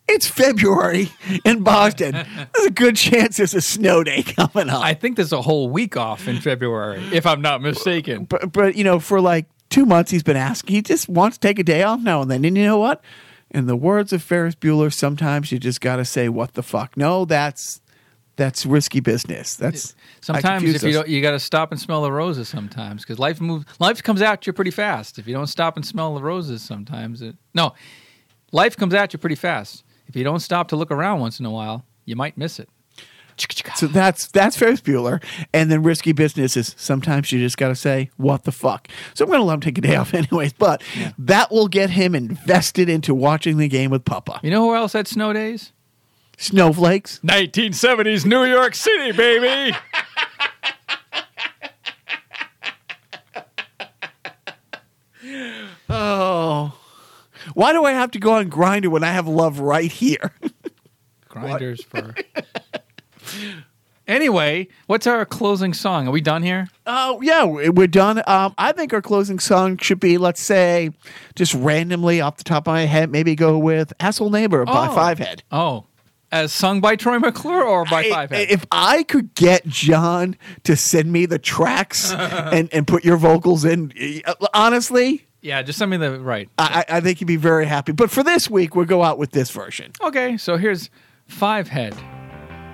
it's February in Boston. There's a good chance there's a snow day coming up. I think there's a whole week off in February, if I'm not mistaken. but but you know, for like two months, he's been asking. He just wants to take a day off now and then. And you know what? In the words of Ferris Bueller, sometimes you just got to say, "What the fuck?" No, that's that's risky business. That's Sometimes if you us. don't, you got to stop and smell the roses. Sometimes because life moves, life comes at you pretty fast. If you don't stop and smell the roses, sometimes it no, life comes at you pretty fast. If you don't stop to look around once in a while, you might miss it. So that's that's Ferris Bueller, and then risky business is sometimes you just got to say what the fuck. So I'm going to let him take a day off anyways, but that will get him invested into watching the game with Papa. You know who else had snow days? Snowflakes. 1970s New York City, baby. Oh, why do I have to go on Grindr when I have love right here? Grinders for. Anyway, what's our closing song? Are we done here? Oh yeah, we- we're done. Um, I think our closing song should be, let's say, just randomly off the top of my head, maybe go with "Asshole Neighbor" by Oh. Five Head. Oh, as sung by Troy McClure or by I- Five Head? If I could get John to send me the tracks and, and put your vocals in, uh, honestly, yeah, just send me the right. I, I I think you'd be very happy. But for this week, we'll go out with this version. Okay, so here's Five Head,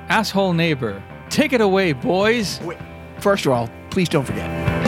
asshole neighbor. Take it away, boys. Wait, First of all, please don't forget.